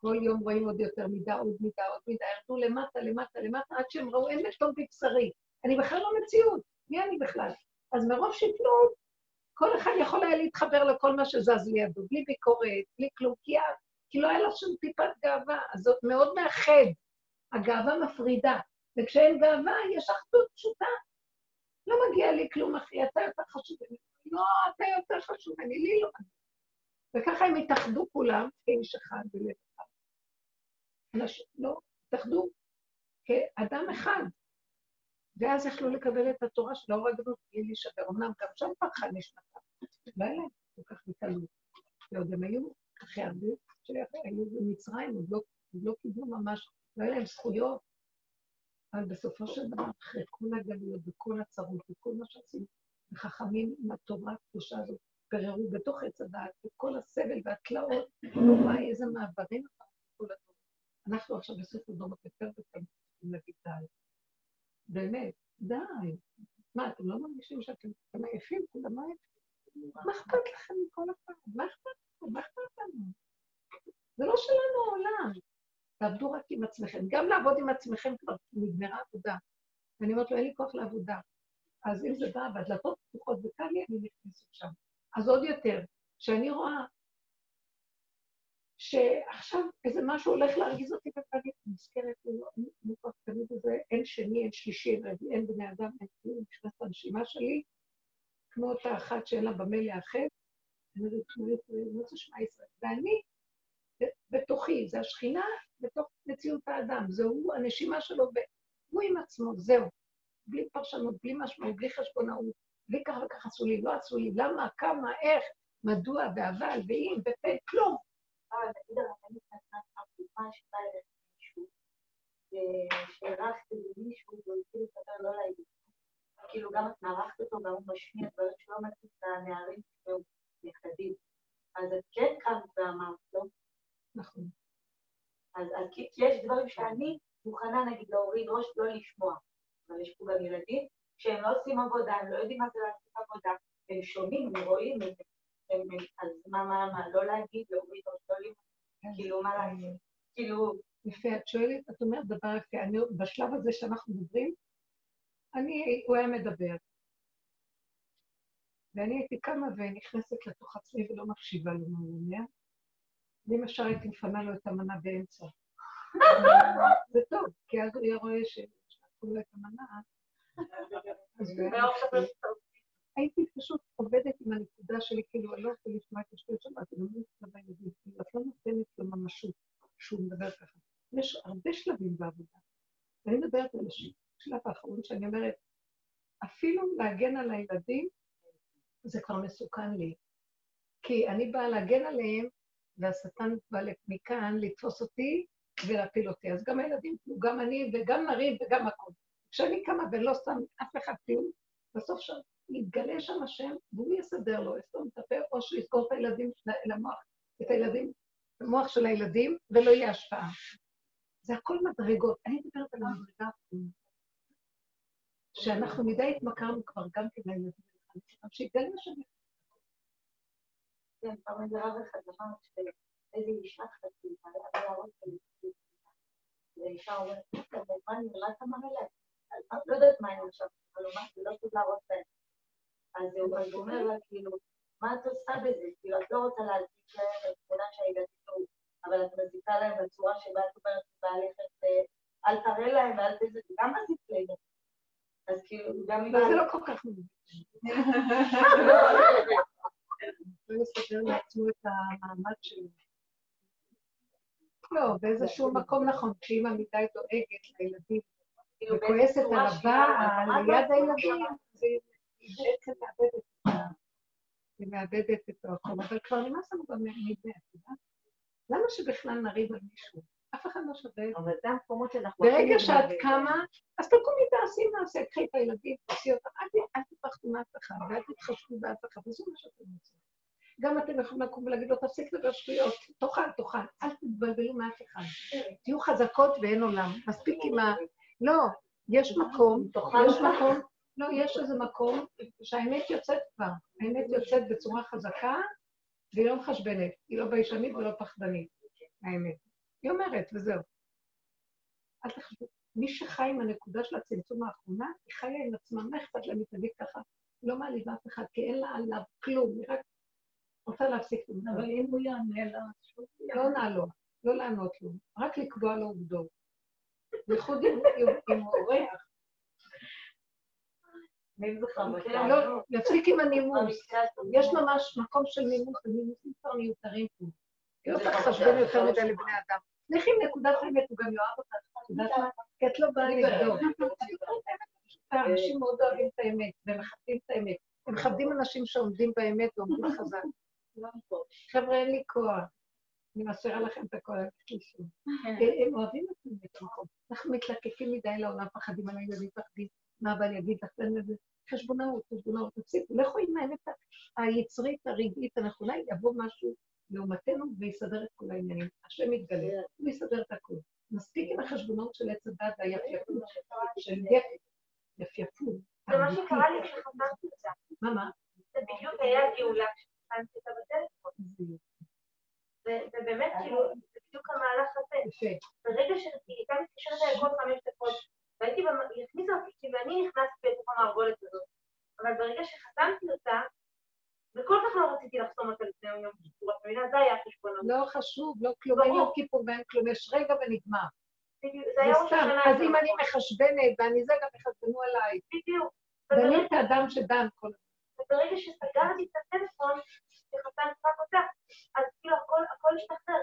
כל יום רואים עוד יותר מידה, עוד מידה, עוד מידה, ירדו למטה, למטה, למטה, עד שהם ראו, אין לטוב בבשרי. אני בכלל לא מציאות, מי אני בכלל? אז מרוב שפלות, כל אחד יכול היה להתחבר לכל מה שזז לידו, בלי ביקורת, בלי כלום, כי, כי לא היה לו שום טיפת גאווה, אז זאת מאוד מאחד. הגאווה מפרידה, וכשאין גאווה, יש אחדות פשוטה. לא מגיע לי כלום, אחי, אתה יותר חשוב ממני. לא, אתה יותר חשוב ממני, לי לא. וככה הם התאחדו כולם כאיש אחד בלב אחד. אנשים לא, התאחדו כאדם אחד. ואז יכלו לקבל את התורה של האור הגדול בלי להישבר. אמנם גם שם פרחה נשמתה. לא היה כל כך בקלות. ועוד הם היו, אחרי הרבה שהיו במצרים, עוד לא, לא קיבלו ממש, לא היה להם זכויות. אבל בסופו של דבר, אחרי כל הגלויות וכל הצרות וכל מה שעשינו, וחכמים עם התורה הקדושה הזאת, גררו בתוך עץ הדעת, וכל הסבל והתלאות, וואי, איזה מעברים אנחנו עכשיו בסוף הדורות יותר ויותר להגיד די. באמת, די. מה, אתם לא מרגישים שאתם עייפים? כולם עייפים? מה אכפת לכם מכל אחד? מה אכפת לכם? מה אכפת לנו? זה לא שלנו העולם. תעבדו רק עם עצמכם. גם לעבוד עם עצמכם כבר נגמרה עבודה. ואני אומרת לו, אין לי כוח לעבודה. אז אם זה בא והדלתות פתוחות וקל לי, אני נכנסת שם. אז עוד יותר, כשאני רואה שעכשיו איזה משהו הולך להרגיז אותי ואני נזכרת, אני כבר תמיד הזה, אין שני, אין שלישי, אין בני אדם, אין כלום, נכנס לנשימה שלי, כמו אותה אחת שאין לה במה לאחד, אני זה שמע ישראל? ואני בתוכי, זה השכינה בתוך מציאות האדם, זה הוא, הנשימה שלו, והוא עם עצמו, זהו. בלי פרשנות, בלי משמעות, בלי חשבונאות, בלי ככה וככה עשו לי, לא עשו לי, למה, כמה, איך, מדוע, ואבל, ואם, ופה, כלום. ושהערכת למישהו והוא התחיל לספר לא להגיד. כאילו גם את מארחת אותו גם משמיע דברים שלא מתאים לנערים והוא נכדים. אז את כן קמת ואמרת לו. נכון. אז יש דברים שאני מוכנה נגיד להוריד ראש לא לשמוע, אבל יש פה גם ילדים שהם לא עושים עבודה, הם לא יודעים מה זה לעשות עבודה, הם שומעים, הם רואים את זה, אז מה, מה, מה, לא להגיד, להוריד ראש, לא לשמוע, כן. כאילו, מה לעשות, כאילו... יפה, את שואלת, את אומרת דבר יפה, אני, בשלב הזה שאנחנו מדברים, אני, הוא היה מדבר. ואני הייתי קמה ונכנסת לתוך עצמי ולא מקשיבה למה הוא אומר. ואם הייתי מפנה לו את המנה באמצע. זה טוב, כי אז הוא יהיה רואה שלקחו לו את המנה. הייתי פשוט עובדת עם הנקודה שלי, כאילו, אני לא רוצה לשמוע את השטויות שלו, את לא נותנת לו ממשות שהוא מדבר ככה. יש הרבה שלבים בעבודה. אני מדברת על השלב האחרון שאני אומרת, אפילו להגן על הילדים, זה כבר מסוכן לי. כי אני באה להגן עליהם, והשטן בא מכאן לתפוס אותי ולהפיל אותי. אז גם הילדים, גם אני וגם נריב וגם הכול. כשאני קמה ולא שם אף אחד כלום, בסוף שם יתגלה שם השם, והוא יסדר לו, יסתום את הפה, או שיסגור את הילדים, למוח, את הילדים, המוח של הילדים, ולא יהיה השפעה. זה הכל מדרגות. אני מדברת על המדרגה. שאנחנו מדי התמכרנו כבר גם כן לילדים, שיתגלה השם. כן, פעם איזה רב אחד אמר שאיזה אישה חצי, היה להראות את ואישה אומרת, מה נראה את המראה לא יודעת מה הם עכשיו, אבל הוא אמר, זה לא טוב להראות להם. אז הוא אומר לה, כאילו, מה את עושה בזה? כאילו, את לא רוצה להזיק להם את תמונה שהילדים ראו, אבל את מזיקה להם בצורה שבה את אומרת לבעלך אל תראה להם ואל תזה, זה גם מזיק להם. אז כאילו, גם אם... זה לא כל כך מזיק. הוא יסדר לעצמו את המעמד שלו. לא, באיזשהו מקום נכון, כשאימא מדי דואגת לילדים כאילו, וכועסת על הבעל ליד הילדים, היא בעצם מאבדת את ה... היא מאבדת את המקום, אבל כבר נמאס לנו גם מזה, את יודעת? למה שבכלל נריב על מישהו? אף אחד לא שווה את זה. אבל זה המקומות שאנחנו... ברגע שאת קמה, אז תקומי תעשי מעשה, קחי את הילדים, תעשי אותם, אל תפחדו מאף אחד, ואל תתחשבו באף אחד, וזה מה שאתם רוצים. גם אתם יכולים לקום ולהגיד לו, תפסיק לדבר שטויות, תאכל, תאכל, אל תתבלבלו מאף אחד. תהיו חזקות ואין עולם. מספיק עם ה... לא, יש מקום, יש מקום, לא, יש איזה מקום שהאמת יוצאת כבר. האמת יוצאת בצורה חזקה, והיא לא מחשבנת, היא לא ביישנית ולא פחדנית, האמת. היא אומרת, וזהו. אל תחשבו. מי שחי עם הנקודה של הצמצום האחרונה, היא חיה עם עצמה, מה אכפת לה מתנהג ככה? לא מעליבה אף אחד, כי אין לה עליו כלום, היא רק רוצה להפסיק את זה. אבל אם הוא יענה לה, לא עונה לו, לא לענות לו, רק לקבוע לו עובדות. בייחוד אם הוא אורח. לא, יפסיק עם הנימוס. יש ממש מקום של נימוס, הנימוסים כבר מיותרים פה. לא לחשבן יותר מדי לבני אדם. לכי עם נקודת האמת, הוא גם יאהב אותך? כי את לא באה נגדו. אנשים מאוד אוהבים את האמת, והם מכבדים את האמת. הם מכבדים אנשים שעומדים באמת ועומדים חזק. חבר'ה, אין לי כוח. אני משאירה לכם את הכל, אל תשלישו. כן. הם אוהבים את המקום. אנחנו מתלקקים מדי לעולם, פחדים על הילדים, פחדים, מה הבעל יגיד לך, חשבונאות, חשבונאות, תפסיקו, לכו עם האמת היצרית, הרגעית, הנכונה, יבוא משהו לעומתנו ויסדר את כל העניינים. השם יתגלה. הוא יסדר את הכול. מספיק עם החשבונות של עץ הדת והיפייפות, של יפייפות. זה מה שקרה לי כשחזרתי אותה. מה, מה? זה בדיוק היה גאולה כשחזרתי אותה בטלפון. ובאמת, כאילו, זה בדיוק המהלך הזה. ברגע שהיא הייתה מתקשרת אליי כל חמש דקות, והייתי, היא הכניסה אותי, כאילו, אני נכנסתי לתוך המערבולת הזאת, אבל ברגע שחתמתי אותה, וכל כך לא רציתי לחסום אותה לפני יום כיפור, את מבינה? זה היה החשבון. לא חשוב, לא כלום, אין יום כיפור ואין כלום, יש רגע ונגמר. השנה. אז אם אני מחשבנת ואני זה, גם יחשבנו עליי. בדיוק. ואני את האדם שדן כל הזמן. וברגע שסגרתי את הטלפון, שחתן רק אותה, אז כאילו הכל השתחרר.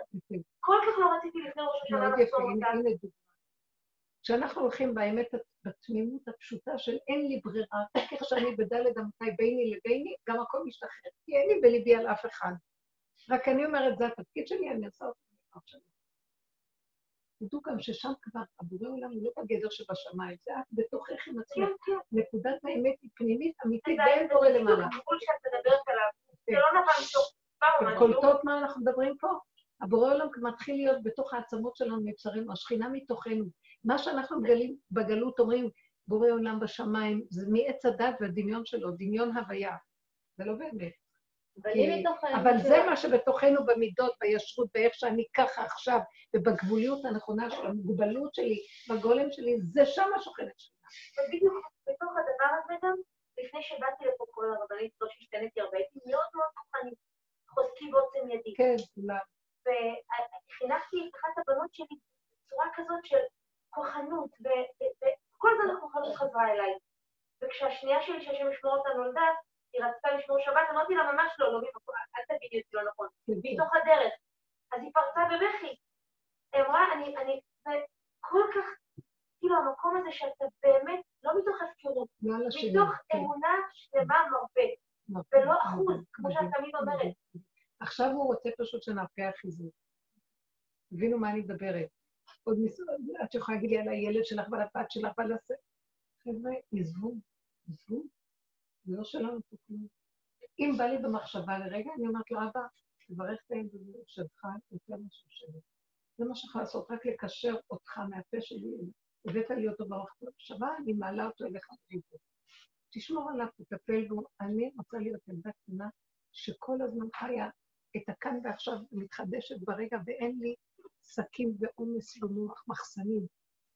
כל כך לא רציתי לפני ראש השנה לחסום אותה. כשאנחנו הולכים באמת, בתמימות הפשוטה של אין לי ברירה, כך שאני בדלת אמתי ביני לביני, גם הכל משתחרר. כי אין לי בליבי על אף אחד. רק אני אומרת, זה התפקיד שלי, אני עושה אותו עכשיו. תדעו גם ששם כבר הבורא עולם הוא לא בגדר שבשמיים, זה את בתוכך עם עצמך. כן, כן. נקודת האמת היא פנימית, אמיתית, ואין בורא למעלה. זה הגבול שאת מדברת עליו, זה לא נבע מתוך פעם. קולטות מה אנחנו מדברים פה? הבורא עולם מתחיל להיות בתוך העצמות שלנו, מבשרנו, השכינה מתוכנו. מה שאנחנו מגלים בגלות אומרים, בורא עולם בשמיים, זה מעץ הדת והדמיון שלו, דמיון הוויה. זה לא באמת. אבל זה מה שבתוכנו במידות, בישרות, באיך שאני ככה עכשיו, ובגבוליות הנכונה של המוגבלות שלי, בגולם שלי, זה שם השוכנת שלי. ובדיוק בתוך הדבר הזה גם, לפני שבאתי לפה כל הרבנית, לא שהשתנתי הרבה, הייתי מאוד מאוד כוחנית, חוזקי בעוצם ידי. כן, כולם. וחינכתי את אחת הבנות שלי בצורה כזאת של כוחנות, וכל הזמן הכוחנות חזרה אליי. וכשהשנייה שלי, שהשם ישמור אותה נולדה, היא רצתה לשמור שבת, אמרתי לה ממש לא, לא ממקום, אל תגידי אותי לא נכון, מתוך הדרך. אז היא פרצה בבכי. היא אמרה, אני, אני, וכל כך, כאילו המקום הזה שאתה באמת, לא מתוך הפקרות, מתוך כן. אמונה שלמה מרפא, ולא אחוז, כמו שאת תמיד אומרת. עכשיו הוא רוצה פשוט שנרפא החיזוק. תבינו מה אני מדברת. עוד ניסיון, את יכולה להגיד לי על הילד שלך ועל הבת שלך ועל הס... חבר'ה, עזבו, עזבו. זה לא שלנו פה כלום. אם בא לי במחשבה לרגע, אני אומרת לו, אבא, תברך את הילד הזה שלך יותר משהו שלי. זה מה שיכול לעשות, רק לקשר אותך מהפה שלי, הבאת לי אותו ברוך במחשבה, אני מעלה אותו אליך בריבו. תשמור עליו, תטפל בו. אני רוצה להיות ילדה קטנה שכל הזמן חיה את הכאן ועכשיו מתחדשת ברגע, ואין לי שקים ועומס במוח, מחסנים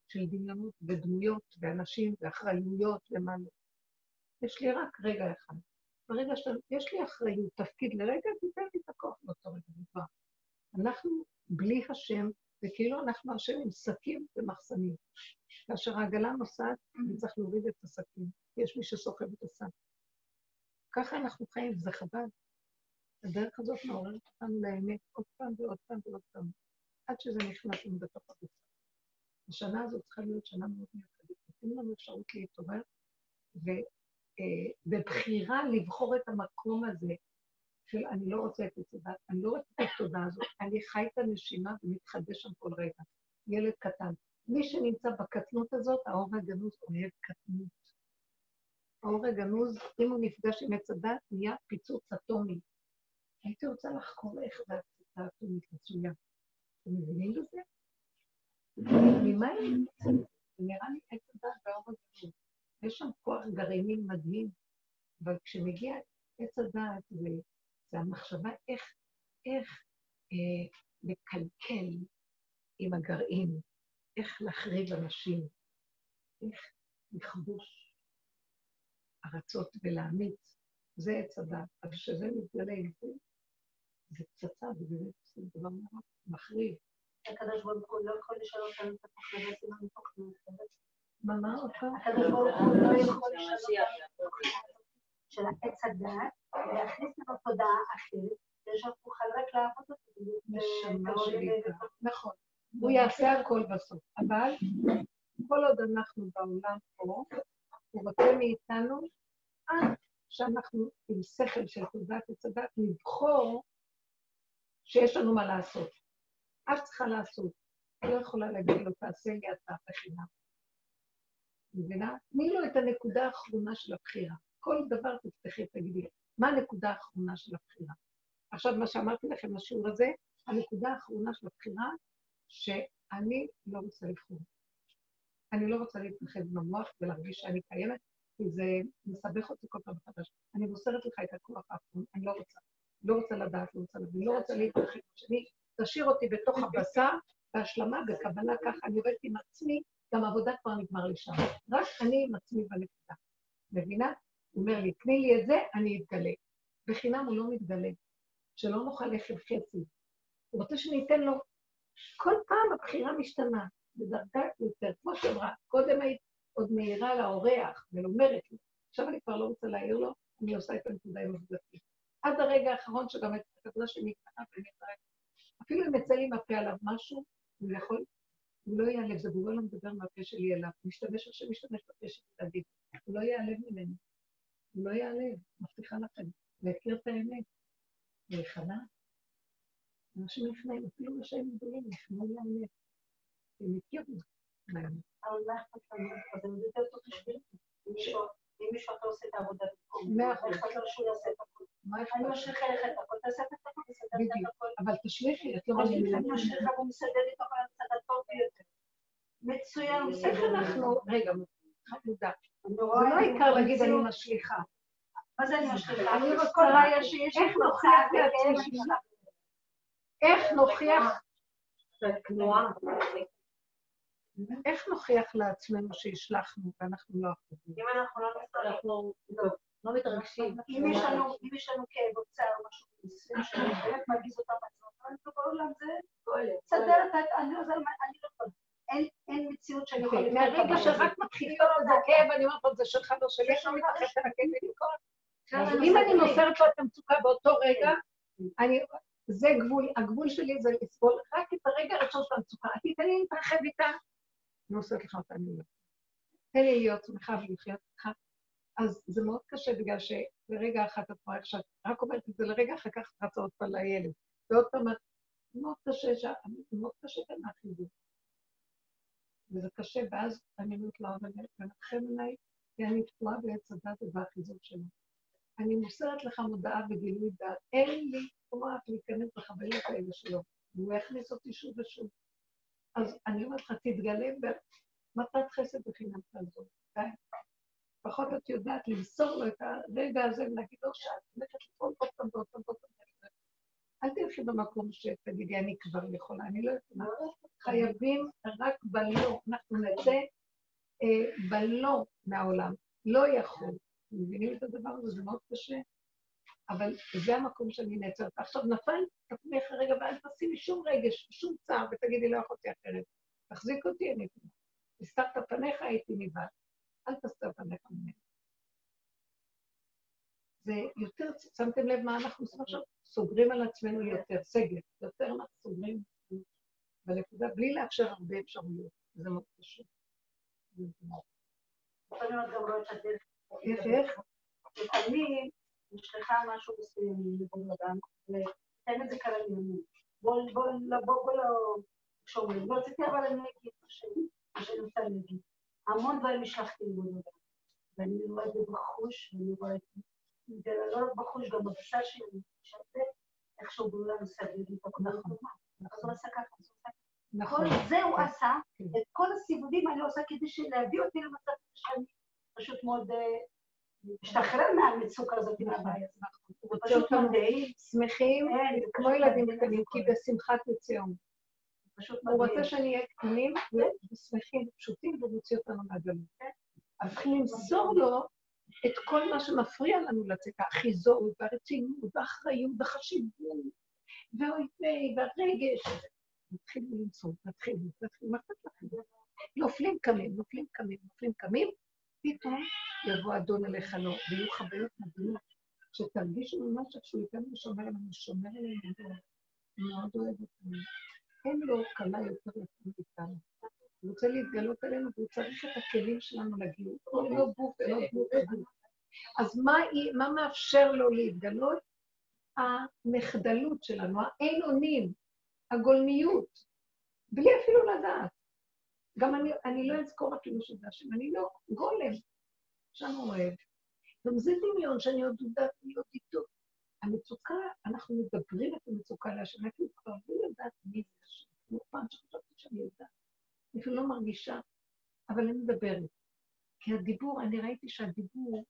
של דמיונות ודמויות ואנשים ואחריויות ומה לא. יש לי רק רגע אחד. ברגע שיש לי אחריות, תפקיד לרגע, תיתן לי את הכוח באותו רגע כבר. אנחנו בלי השם, וכאילו אנחנו השם עם שקים ומחסנים. כאשר העגלה נוסעת, אני צריך להוריד את השקים. יש מי שסוחב את השק. ככה אנחנו חיים, וזה חבל. הדרך הזאת מעוררת אותנו לאמת עוד פעם ועוד פעם ועוד פעם, עד שזה נכנס לנו בתוך הגופה. השנה הזאת צריכה להיות שנה מאוד מיוחדת. נותנים לנו אפשרות להתעורר, ובבחירה אה, לבחור את המקום הזה של אני לא רוצה את התודה, אני לא רוצה את התודה הזאת, אני חי את הנשימה ומתחדש שם כל רגע. ילד קטן. מי שנמצא בקטנות הזאת, האור הגנוז אוהב קטנות. האור הגנוז, אם הוא נפגש עם עץ הדת, נהיה פיצוץ אטומי. הייתי רוצה לחקור איך זה התפיסה האטומית מצויה. אתם מבינים בזה? ממה? זה נראה לי עץ הדת והאור הגנוז. יש שם כוח גרעיני מדהים, אבל כשמגיע עץ הדעת, זה המחשבה איך, איך אה, לקלקל עם הגרעין, איך להחריב אנשים, איך לכבוש ארצות ולהמיץ, זה עץ הדעת. אבל כשזה מתגלה עם זה, פצצה, זה באמת דבר נורא מחריב. הקדוש ברוך הוא לא יכול לשאול אותנו את הפחדות עם המתוקנות. מה, מה עוד פעם? הקדוש ברוך הוא לא יכול לשנות של עץ הדת, ולהכניס לנו תודעה אחרת, ושאנחנו רק לעבוד שלי. נכון. הוא יעשה הכל בסוף. אבל כל עוד אנחנו בעולם פה, הוא רוצה מאיתנו, עד שאנחנו עם שכל של תודעת עץ הדת, לבחור שיש לנו מה לעשות. את צריכה לעשות. לא יכולה להגיד לו, תעשה לי אתה בחינם. מבינה? תני לו את הנקודה האחרונה של הבחירה. כל דבר תפתחי, תגידי, מה הנקודה האחרונה של הבחירה? עכשיו, מה שאמרתי לכם בשיעור הזה, הנקודה האחרונה של הבחירה, שאני לא רוצה לבחור. אני לא רוצה להתנחל במוח ולהרגיש שאני קיימת, כי זה מסבך אותי כל פעם מחדש. אני מוסרת לך את הכוח האחרון, אני לא רוצה. לא רוצה לדעת, לא רוצה להבין, לא רוצה להתרחב בשני, תשאיר אותי בתוך הבשר, בהשלמה, בקבלה ככה, אני עובדת עם עצמי, גם העבודה כבר נגמר לי שם. רק אני עם עצמי בנקודה. מבינה? הוא אומר לי, תני לי את זה, אני אתגלה. בחינם הוא לא מתגלה. שלא נוכל לחם חצי. הוא רוצה שניתן לו... כל פעם הבחירה משתנה, בדרגה יותר. כמו שאמרה, קודם היית עוד מעירה לאורח ולומרת לו, עכשיו אני כבר לא רוצה להעיר לו, אני עושה את הנקודה עם עובדתי. עד הרגע האחרון שגם את הכוונה שלי קטנה ונתראה. אפילו אם יצא לי מהפה עליו משהו, הוא יכול הוא לא ייעלב, זה גורם לא מדבר מהפה שלי אליו, הוא משתמש עכשיו, משתמש בפה שלי להגיד, הוא לא ייעלב ממני, הוא לא ייעלב, מבטיחה לכם, להכיר את האמת, להיכנע. אנשים נכנעים, אפילו רשעים גדולים נכנעו לאמת. הם הכירו. אם מישהו אחר עושה את העבודה במקום, מאה אחוז. את הכול. אני משליכה לך את הכל, תעשה את הכל, תסדר את. הכל. אבל תשליכי, את לא אני מבינה. משליכה והוא מסדר איתו על הצד הטוב ביותר. מצוין, איך. אנחנו, רגע, חמודה. אני זה לא את העיקר להגיד אני. משליכה. מה זה אני משליכה? אני רוצה איך נוכיח לעצמי איך נוכיח. איך נוכיח לעצמנו שהשלכנו ואנחנו לא אחוזים? אם אנחנו לא נצטרך, אנחנו לא מתרגשים. אם יש לנו, כאב או צער או משהו מסוים שבאמת מרגיז אותם עצמם, אבל אני בעולם זה סדר את ה... אני לא לא יכולה. אין- מציאות שאני יכולה את מהרגע. שרק מתחיל להיות איזה כאב, אני אומרת לו, זה שלך לא שלי, אני לא מתרחשת על הכאב ולמכור. אם אני מוסרת לו את המצוקה באותו רגע, אני, זה גבול, הגבול שלי זה לסבול רק את הרגע הראשון של המצוקה. את תיתן לי להתרחב איתה, אני מוסרת לך אותה, אני לא. תן לי להיות שמחה ולחיות איתך. אז זה מאוד קשה, בגלל שלרגע אחד את איך שאת רק אומרת את זה לרגע, אחר כך את רצה עוד פעם לילד. ועוד פעם, מאוד קשה, שה- זה מאוד קשה גם מהחיבור. וזה קשה, ואז אני אומרת לו, אבל מנחם עליי, כי אני תקועה בעץ הדת ובאחיזות שלו. אני מוסרת לך מודעה וגילוי דעת. אין לי כוח להיכנס לחוויות האלה שלו, והוא יכניס אותי שוב ושוב. אז אני אומרת לך, תתגלה במתת חסד בחינם תעזור. די. לפחות את יודעת למסור לו את הרגע הזה ולהגיד לו שאת הולכת לפעול עוד פעם ועוד פעם ועוד פעם. אל תלכי במקום שתגידי, אני כבר יכולה, אני לא יכולה. חייבים רק בלא, אנחנו נצא אה, בלא מהעולם, לא יכול. מבינים את הדבר הזה? זה מאוד קשה. אבל זה המקום שאני נעצרת. עכשיו נפל, תקומי אחרי רגע ואל תשימי שום רגש, שום צער, ותגידי, לא יכולתי אחרת. תחזיק אותי, אני פה. הסתרת פניך, הייתי נבהל. אל תסתר פניך ממני. זה יותר, שמתם לב מה אנחנו עושים עכשיו? סוגרים על עצמנו יותר, סגר, יותר אנחנו סוגרים בנקודה, בלי לאפשר הרבה אפשרויות. זה מאוד קשה. את הדרך. איך, איך? לפעמים נשלחה משהו מסוים לבן אדם, ותן את זה לימים. בוא, בוא, לא, בוא, בוא לא... כשאומרים, לא רציתי אבל אני אגיד מה שאני- רוצה להגיד. המון דברים השלכתי לבן אדם, ואני רואה את זה בחוש, ואני רואה את זה, לא רק בחוש, גם בבשר שלי, שזה איכשהו בעולם מסדר לי את עבודה טובה. אז הוא עשה ככה, אז הוא עשה נכון. כל זה הוא כן. עשה, כן. את כל הסיבובים אני עושה כדי להביא אותי למצב שאני פשוט מאוד משתחרר מהמצוקה הזאת, מהבעיה הזאת. פשוט מדהים, שמחים, כן, כמו ילדים מדהים קטנים, כי. בשמחת יציאום. פשוט הוא מדהים. רוצה שנהיה קטנים ושמחים ופשוטים ומוציא אותנו מהגלות. אז צריכים למסור לו את כל מה שמפריע לנו לצאת, האחיזות והרצינות והאחריות והחשיבות והאוי ויי והרגש. נתחיל למסור, נתחיל, נתחיל, מה אכפת לכם? נופלים קמים, נופלים קמים, נופלים קמים, פתאום יבוא אדון אליך לא, ויהיו חוויות מדהימות, שתרגישו ממש איך שהוא איתנו ושומר עלינו, שומר עלינו, הוא מאוד אוהב אותנו. אין לו קלה יותר לקום איתנו. הוא רוצה להתגלות עלינו והוא צריך את הכלים שלנו. הוא לא גוף ולא גוף וגוף. אז מה, מה מאפשר לו להתגלות? המחדלות שלנו, האין אונים, הגולמיות, בלי אפילו לדעת. גם אני, אני לא אזכור אפילו שזה השם, אני לא גולם, שם אוהב. גם זה דמיון שאני עוד יודעת להיות איתו. המצוקה, אנחנו מדברים את המצוקה להשם, אני כבר לא יודעת מי זה השם. כמו פעם שחשבתי שאני יודעת. אני אפילו לא מרגישה, אבל אני מדברת. כי הדיבור, אני ראיתי שהדיבור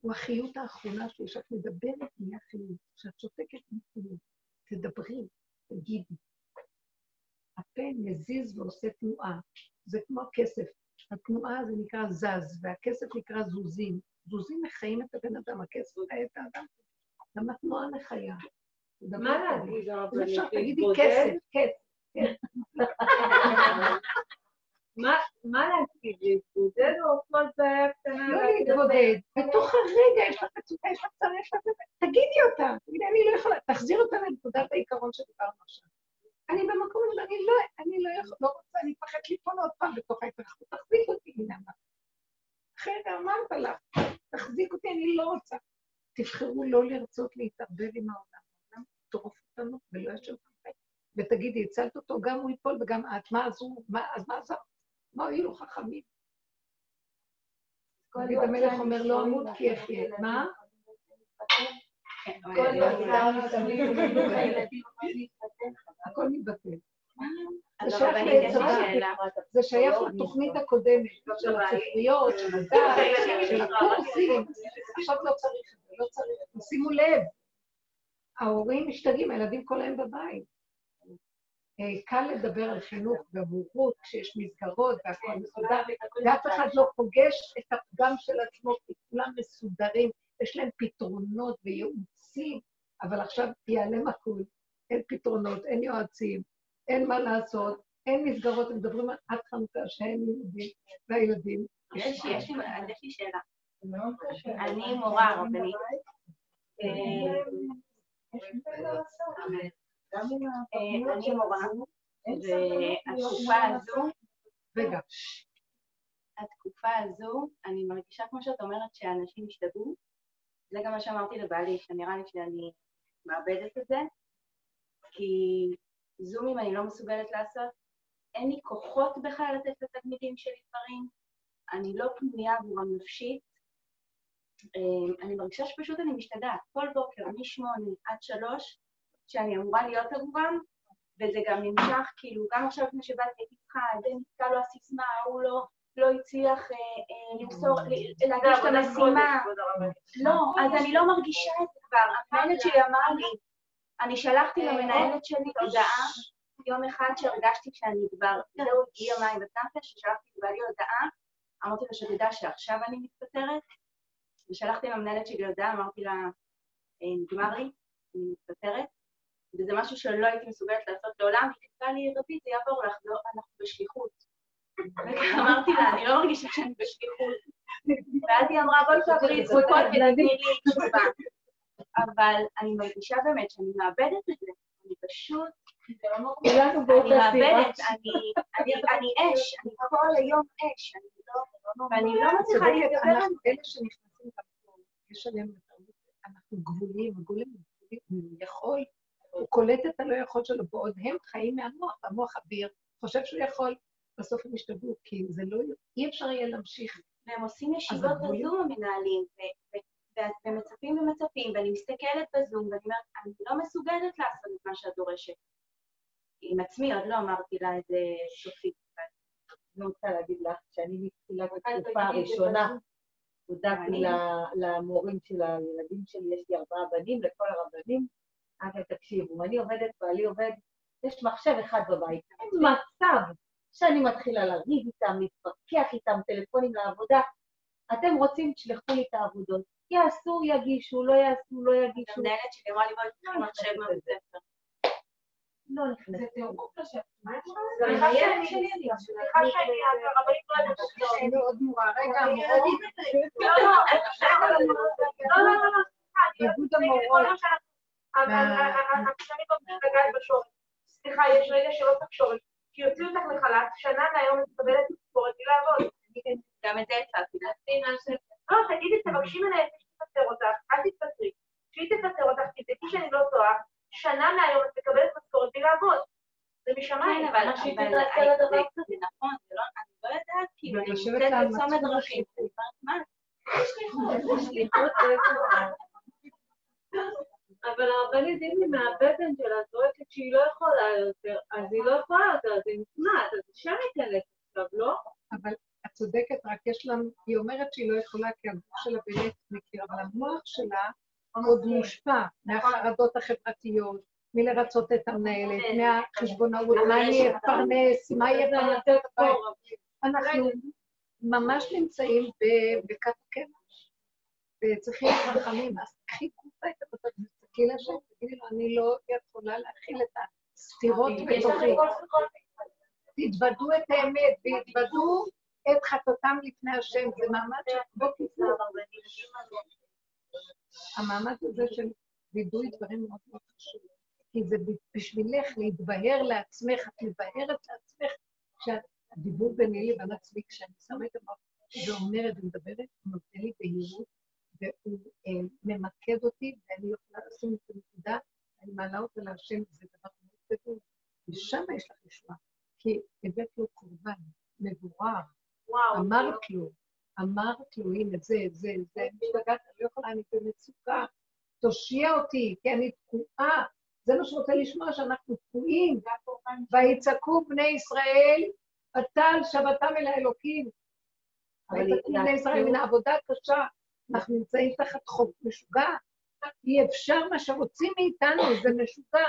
הוא החיות האחרונה שלי, שאת מדברת נהיה חיות, כשאת שותקת נהיה תדברי, תגידי. הפה מזיז ועושה תנועה, זה כמו הכסף. התנועה זה נקרא זז, והכסף נקרא זוזים. זוזים מחיים את הבן אדם, הכסף מחיה את האדם. גם התנועה מחיה. מה להגיד, הרבנית? אפשר, תגידי? כסף, כסף. מה- להגיד? להתבודד או כל בעיה קטנה? לא? להתבודד, בתוך הרגע יש לך מצוקה, יש לך צער, יש לך זה, תגידי אותה, תגידי, אני לא יכולה, תחזיר אותה לנקודת העיקרון שדיברנו עכשיו. אני במקום הזה, אני לא, אני לא יכול, לא רוצה, אני מפחדת ליפול עוד פעם בתוך ההתרחבות, תחזיק אותי. אחרי זה אמרת לה, תחזיק אותי, אני לא רוצה. תבחרו לא לרצות להתערבב עם העולם, העולם יטרוף אותנו ולא ישב לכם. ותגידי, תגידי, הצלת אותו, גם הוא ייפול וגם את, מה עזרו, אז מה עזר? מה הועילו חכמים? דוד המלך אומר, לא אמות כי אחיה. מה? הכל מתבטל. זה שייך לתוכנית הקודמת, של הספריות, של הדת, של הקורסים. עכשיו לא צריך את זה, לא צריך. שימו לב, ההורים משתגעים, הילדים כל היום בבית. אה, קל לדבר על חינוך ובורות כשיש מסגרות והכל מסודר, ואף אחד לא פוגש את הפגם של עצמו, כי כולם מסודרים, יש להם פתרונות וייעוצים, אבל עכשיו ייעלם הכול, אין פתרונות, אין יועצים, אין מה לעשות, אין מסגרות, הם מדברים עד חנוכה שהם יהודים והילדים. יש לי שאלה. אני מורה רבנית. אני מורה, והתקופה הזו, רגע, התקופה הזו, אני מרגישה כמו שאת אומרת שאנשים השתגעו, זה גם מה שאמרתי לבעלי, שנראה לי שאני מאבדת את זה, כי זומים אני לא מסוגלת לעשות, אין לי כוחות בכלל לתת לתלמידים שלי דברים, אני לא פנויה עבורם נפשית, אה, אני מרגישה שפשוט אני משתגעת. כל בוקר, משמונה עד שלוש, שאני אמורה להיות עבורם, וזה גם נמשך, כאילו, גם עכשיו לפני שבאתי צריכה, זה נתקע לו הסיסמה, הוא לא, לא הצליח אה, אה, למסור, להגיש את המשימה. לא, אז אני לא מרגישה את זה כבר. המנהלת שלי אמרה לי, אני שלחתי למנהלת שלי הודעה, יום אחד שהרגשתי שאני כבר, זהו, הגיע מים בטנטה, ששלחתי לבעלי הודעה, אמרתי לה שתדע שעכשיו אני מתפטרת, ושלחתי למנהלת שלי הודעה, אמרתי לה, נגמר לי, אני מתפטרת, וזה משהו שלא הייתי מסוגלת לעשות לעולם, היא כתבה לי, רבי, זה יעבור לך, לא, אנחנו בשליחות. אמרתי לה, אני לא מרגישה שאני בשליחות. ואז היא אמרה, בואי תעברי זכותות ותתני לי תשובה. אבל אני מרגישה באמת שאני מאבדת את זה. אני פשוט... אני מאבדת, אני אש, אני כל היום אש, ואני לא מצליחה להתגבר על זה. אלה שנכנסים למקום, יש עליהם אנחנו גבולים, הגולם יכול. הוא קולט את הלא יכול שלו, ועוד הם חיים מהמוח, המוח אביר, חושב שהוא יכול, בסוף הם ישתגעו, כי זה לא, אי אפשר יהיה להמשיך. והם עושים ישיבות בזום המנהלים, ומצפים ומצפים, ואני מסתכלת בזום, ואני אומרת, אני לא מסוגלת לעשות את מה שאת דורשת. עם עצמי עוד לא אמרתי לה את זה סופית. אני רוצה להגיד לך שאני מתחילת התקופה הראשונה, הודעתי למורים של הילדים שלי, יש לי ארבעה בנים, לכל הרבנים, אבל תקשיבו, אני עובדת, בעלי עובד, יש מחשב אחד בבית. אין מצב שאני מתחילה לריב איתם, להתווכח איתם, טלפונים לעבודה. אתם רוצים, תשלחו לי את העבודות. יעשו, יגישו, לא יעשו, לא יגישו. המנהלת שלי אמרה לי, בואי תקחי מחשב מהבית ספר. לא נכנסת. זה טירוף לשבת. סליחה שאני, סליחה שאני, הרבנית לא יודעת שאני עוד מורה. רגע, לא, לא, לא, לא, איגוד המורות. אבל אני לא מתגעת בשורש. סליחה, יש רגע שלא צריך שורש. כי יוציאו אותך לחל"ת, שנה מהיום את מקבלת משכורת בלי לעבוד. גם את זה הצעתי. לא, תגידי, תבקשי מנהלת שתפטר אותך, אל תתפטרי. כשהיא תפטר אותך, תבדקי שאני לא טועה, שנה מהיום את מקבלת משכורת בלי לעבוד. זה משמיים. כן, אבל זה נכון, אני לא יודעת, כאילו, אני נמצאת בצומת דרכים. מה? אבל הרבנית, אם היא מהבטן שלה צועקת שהיא לא יכולה יותר, אז היא לא יכולה יותר, אז היא נכנעת, אז השם לך עכשיו, לא? אבל את צודקת, רק יש לה, היא אומרת שהיא לא יכולה כי הגוף שלה באמת מכיר, אבל המוח שלה עוד מושפע מהחרדות החברתיות, מלרצות את המנהלת, מהחשבונאות, מה אני אפרנס, מה יהיה פרנסת אנחנו ממש נמצאים בכת הקמח, וצריכים רחמים, אז קחי קופה את הבטח, תסתכלי לשם, תגידי לו, אני לא יכולה להכיל את הסתירות בתוכי. תתוודו את האמת, והתוודו את חטאתם לפני השם, זה מעמד של בוא תפנו. המעמד הזה של וידוי דברים מאוד מאוד חשוב, כי זה בשבילך להתבהר לעצמך, את מבהרת לעצמך, כשהדיבור ביני לבין עצמי, כשאני שמה את המוח ואומרת ומדברת, נותן לי בהירות והוא אה, ממקד אותי, ואני יכולה לשים את הנקודה, אני מעלה אותה להשם, זה דבר מאוד גדול. ושם יש לך ישועה. כי הבאת לו קורבן, מבורר, וואו. אמרת לו, אמרת לו, הנה זה, זה, זה, אני משתגעת, אני לא יכולה, אני במצוקה, תושיע אותי, כי אני תקועה. זה מה שרוצה לשמוע, שאנחנו תקועים. ויצעקו בני ישראל, על שבתם אל האלוקים. ויצעקו בני ישראל מן העבודה הקשה, אנחנו נמצאים תחת חוק משוגע. אי אפשר מה שרוצים מאיתנו, זה משוגע.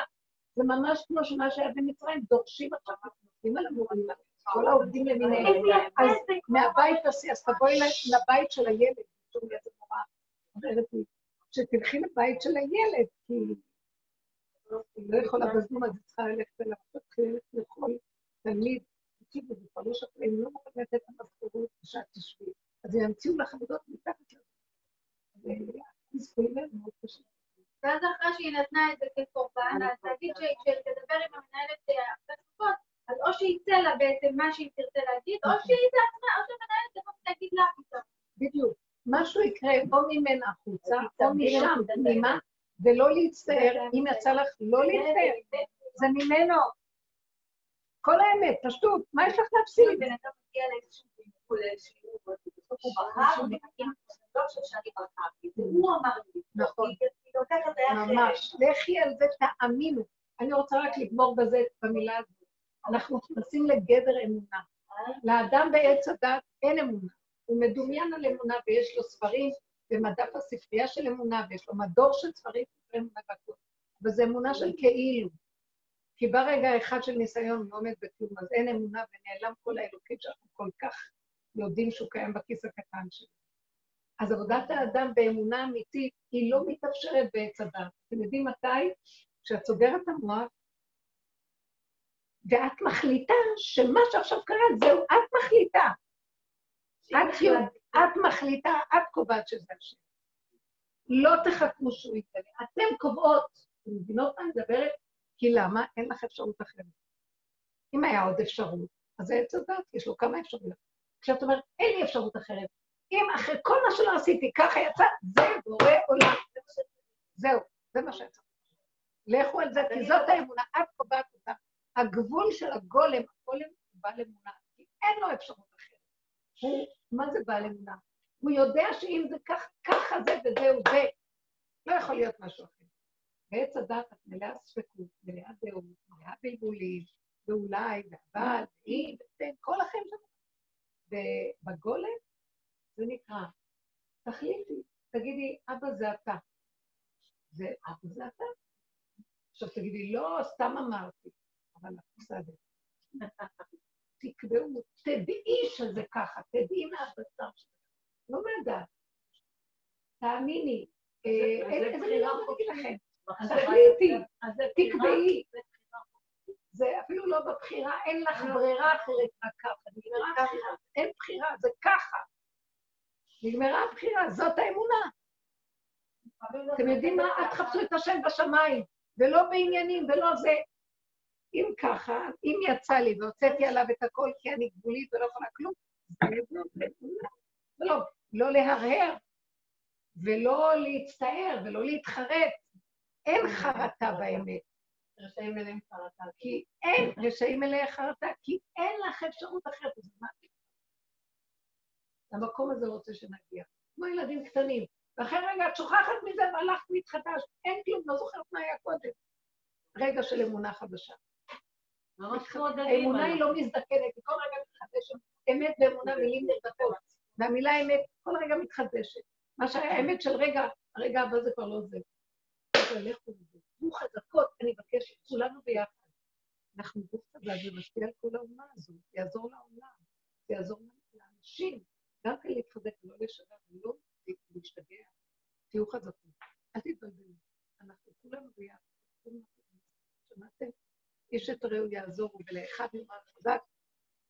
זה ממש כמו שמה שהיה במצרים, דורשים עכשיו, אנחנו נותנים על המורים, כל העובדים למיניהם. אז מהבית תעשי, אז תבואי לבית של הילד, לי איזה מורה אומרת לי, שתלכי לבית של הילד, כי היא לא יכולה בזמן, אז היא צריכה ללכת אליו, תתחיל ללכת לכל תלמיד, תקשיבו, זה כבר לא שווה, הם לא מוכנים לתת את המשכורות כשאת תשבי, אז ימציאו לך עבודות מתחת לזה. והתסכולים האלה מאוד קשה. ואז אחרי שהיא נתנה את זה כקורבן, אז להגיד ש- שתדבר עם המנהלת אה, אחרי סוכות, אז או שיצא לה בעצם מה שהיא תרצה להגיד, או שהיא בעצמה, או שהמנהלת תבוא ותגיד לה פתאום. בדיוק. משהו יקרה או ממנה החוצה, או משם פנימה, ולא להצטער. אם יצא לך לא להצטער, זה ממנו. כל האמת, פשטות, מה יש לך להפסיד? בלבול, לאיזשהו בסוף הוא ומגיע לא חושב שאני בחרתי, זה הוא אמר לי. נכון. ממש. לכי על זה, תאמינו. אני רוצה רק לגמור בזה, במילה הזאת. אנחנו נכנסים לגדר אמונה. לאדם בעץ הדת אין אמונה. הוא מדומיין על אמונה ויש לו ספרים ומדף הספרייה של אמונה ויש לו מדור של ספרים ספרי אמונה והכול. אבל זו אמונה של כאילו. כי בא רגע אחד של ניסיון, לא עומד בכלום, אז אין אמונה ונעלם כל האלוקים שאנחנו כל כך יודעים שהוא קיים בכיס הקטן שלו. אז עבודת האדם באמונה אמיתית היא לא מתאפשרת בעץ הדת. אתם יודעים מתי? כשאת סוגרת את המוח, ואת מחליטה שמה שעכשיו קרה, זהו, את מחליטה. את, יודע, את מחליטה, את קובעת שזה השם. לא תחכו שהוא יתגלה. אתן קובעות, אתם מבינות מה אני מדברת? כי למה? אין לך אפשרות אחרת. אם היה עוד אפשרות, אז זה עץ הדת, יש לו כמה אפשרויות. כשאת אומרת, אין לי אפשרות אחרת, אם אחרי כל מה שלא עשיתי ככה יצא, זה בורא עולם. זהו, זה מה שצריך. לכו על זה, כי זאת האמונה, את קובעת אותה. הגבול של הגולם, הגולם הוא בעל אמונה, כי אין לו אפשרות אחרת. הוא, מה זה בעל אמונה? הוא יודע שאם זה כך, ככה זה וזהו זה, לא יכול להיות משהו אחר. בעץ הדת את מלאה ספקות, מלאה דעות, מלאה בלבולים, ואולי, ואבל, ואם, ואתם, כל החיים שלנו. ובגולם זה נקרא, תחליטי, תגידי, אבא זה אתה. זה אבא זה אתה. עכשיו תגידי, לא, סתם אמרתי, אבל בסדר. תקבעו, תדעי שזה ככה, תדעי מהבשר שזה לא מהדעת. תאמיני, איזה מילה אני אגיד לכם? תחליטי, תקבעי. זה אפילו לא בבחירה, אין לך ברירה אחרת רק ככה. נגמרה הבחירה, אין בחירה, זה ככה. נגמרה הבחירה, זאת האמונה. אתם יודעים מה? אל תחפשו את השם בשמיים, ולא בעניינים, ולא זה. אם ככה, אם יצא לי והוצאתי עליו את הכל כי אני גבולית ולא יכולה כלום, לא, לא להרהר, ולא להצטער, ולא להתחרט. אין חרטה באמת. רשעים מלאים חרטה. כי אין רשעים מלאי חרטה, כי אין לך אפשרות אחרת. אז מה? למקום הזה רוצה שנגיע. כמו ילדים קטנים. ואחרי רגע את שוכחת מזה והלכת והתחדשת. אין כלום, לא זוכרת מה היה קודם. רגע של אמונה חדשה. האמונה היא לא מזדקנת, היא כל רגע מתחדשת. אמת ואמונה מילים נרדפות. והמילה אמת כל רגע מתחדשת. מה שהיה אמת של רגע, הרגע הבא זה כבר לא זה. תהיו חזקות, אני מבקשת, כולנו ביחד. אנחנו גוף חזק ומשפיע על כל האומה הזו, יעזור לעולם, יעזור לאנשים, גם כן להתחזק, לא לשגע, לא להשתגע. תהיו חזקים, אל תתבלבלו, אנחנו כולנו ביחד. שמעתם? איש את רעהו יעזורו, ולאחד נאמר חזק,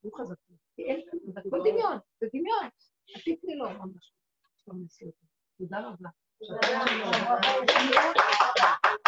תהיו חזקים. כי אין לנו, זה הכל דמיון, זה דמיון. אל תתני לו המון משהו. תודה רבה. תודה רבה.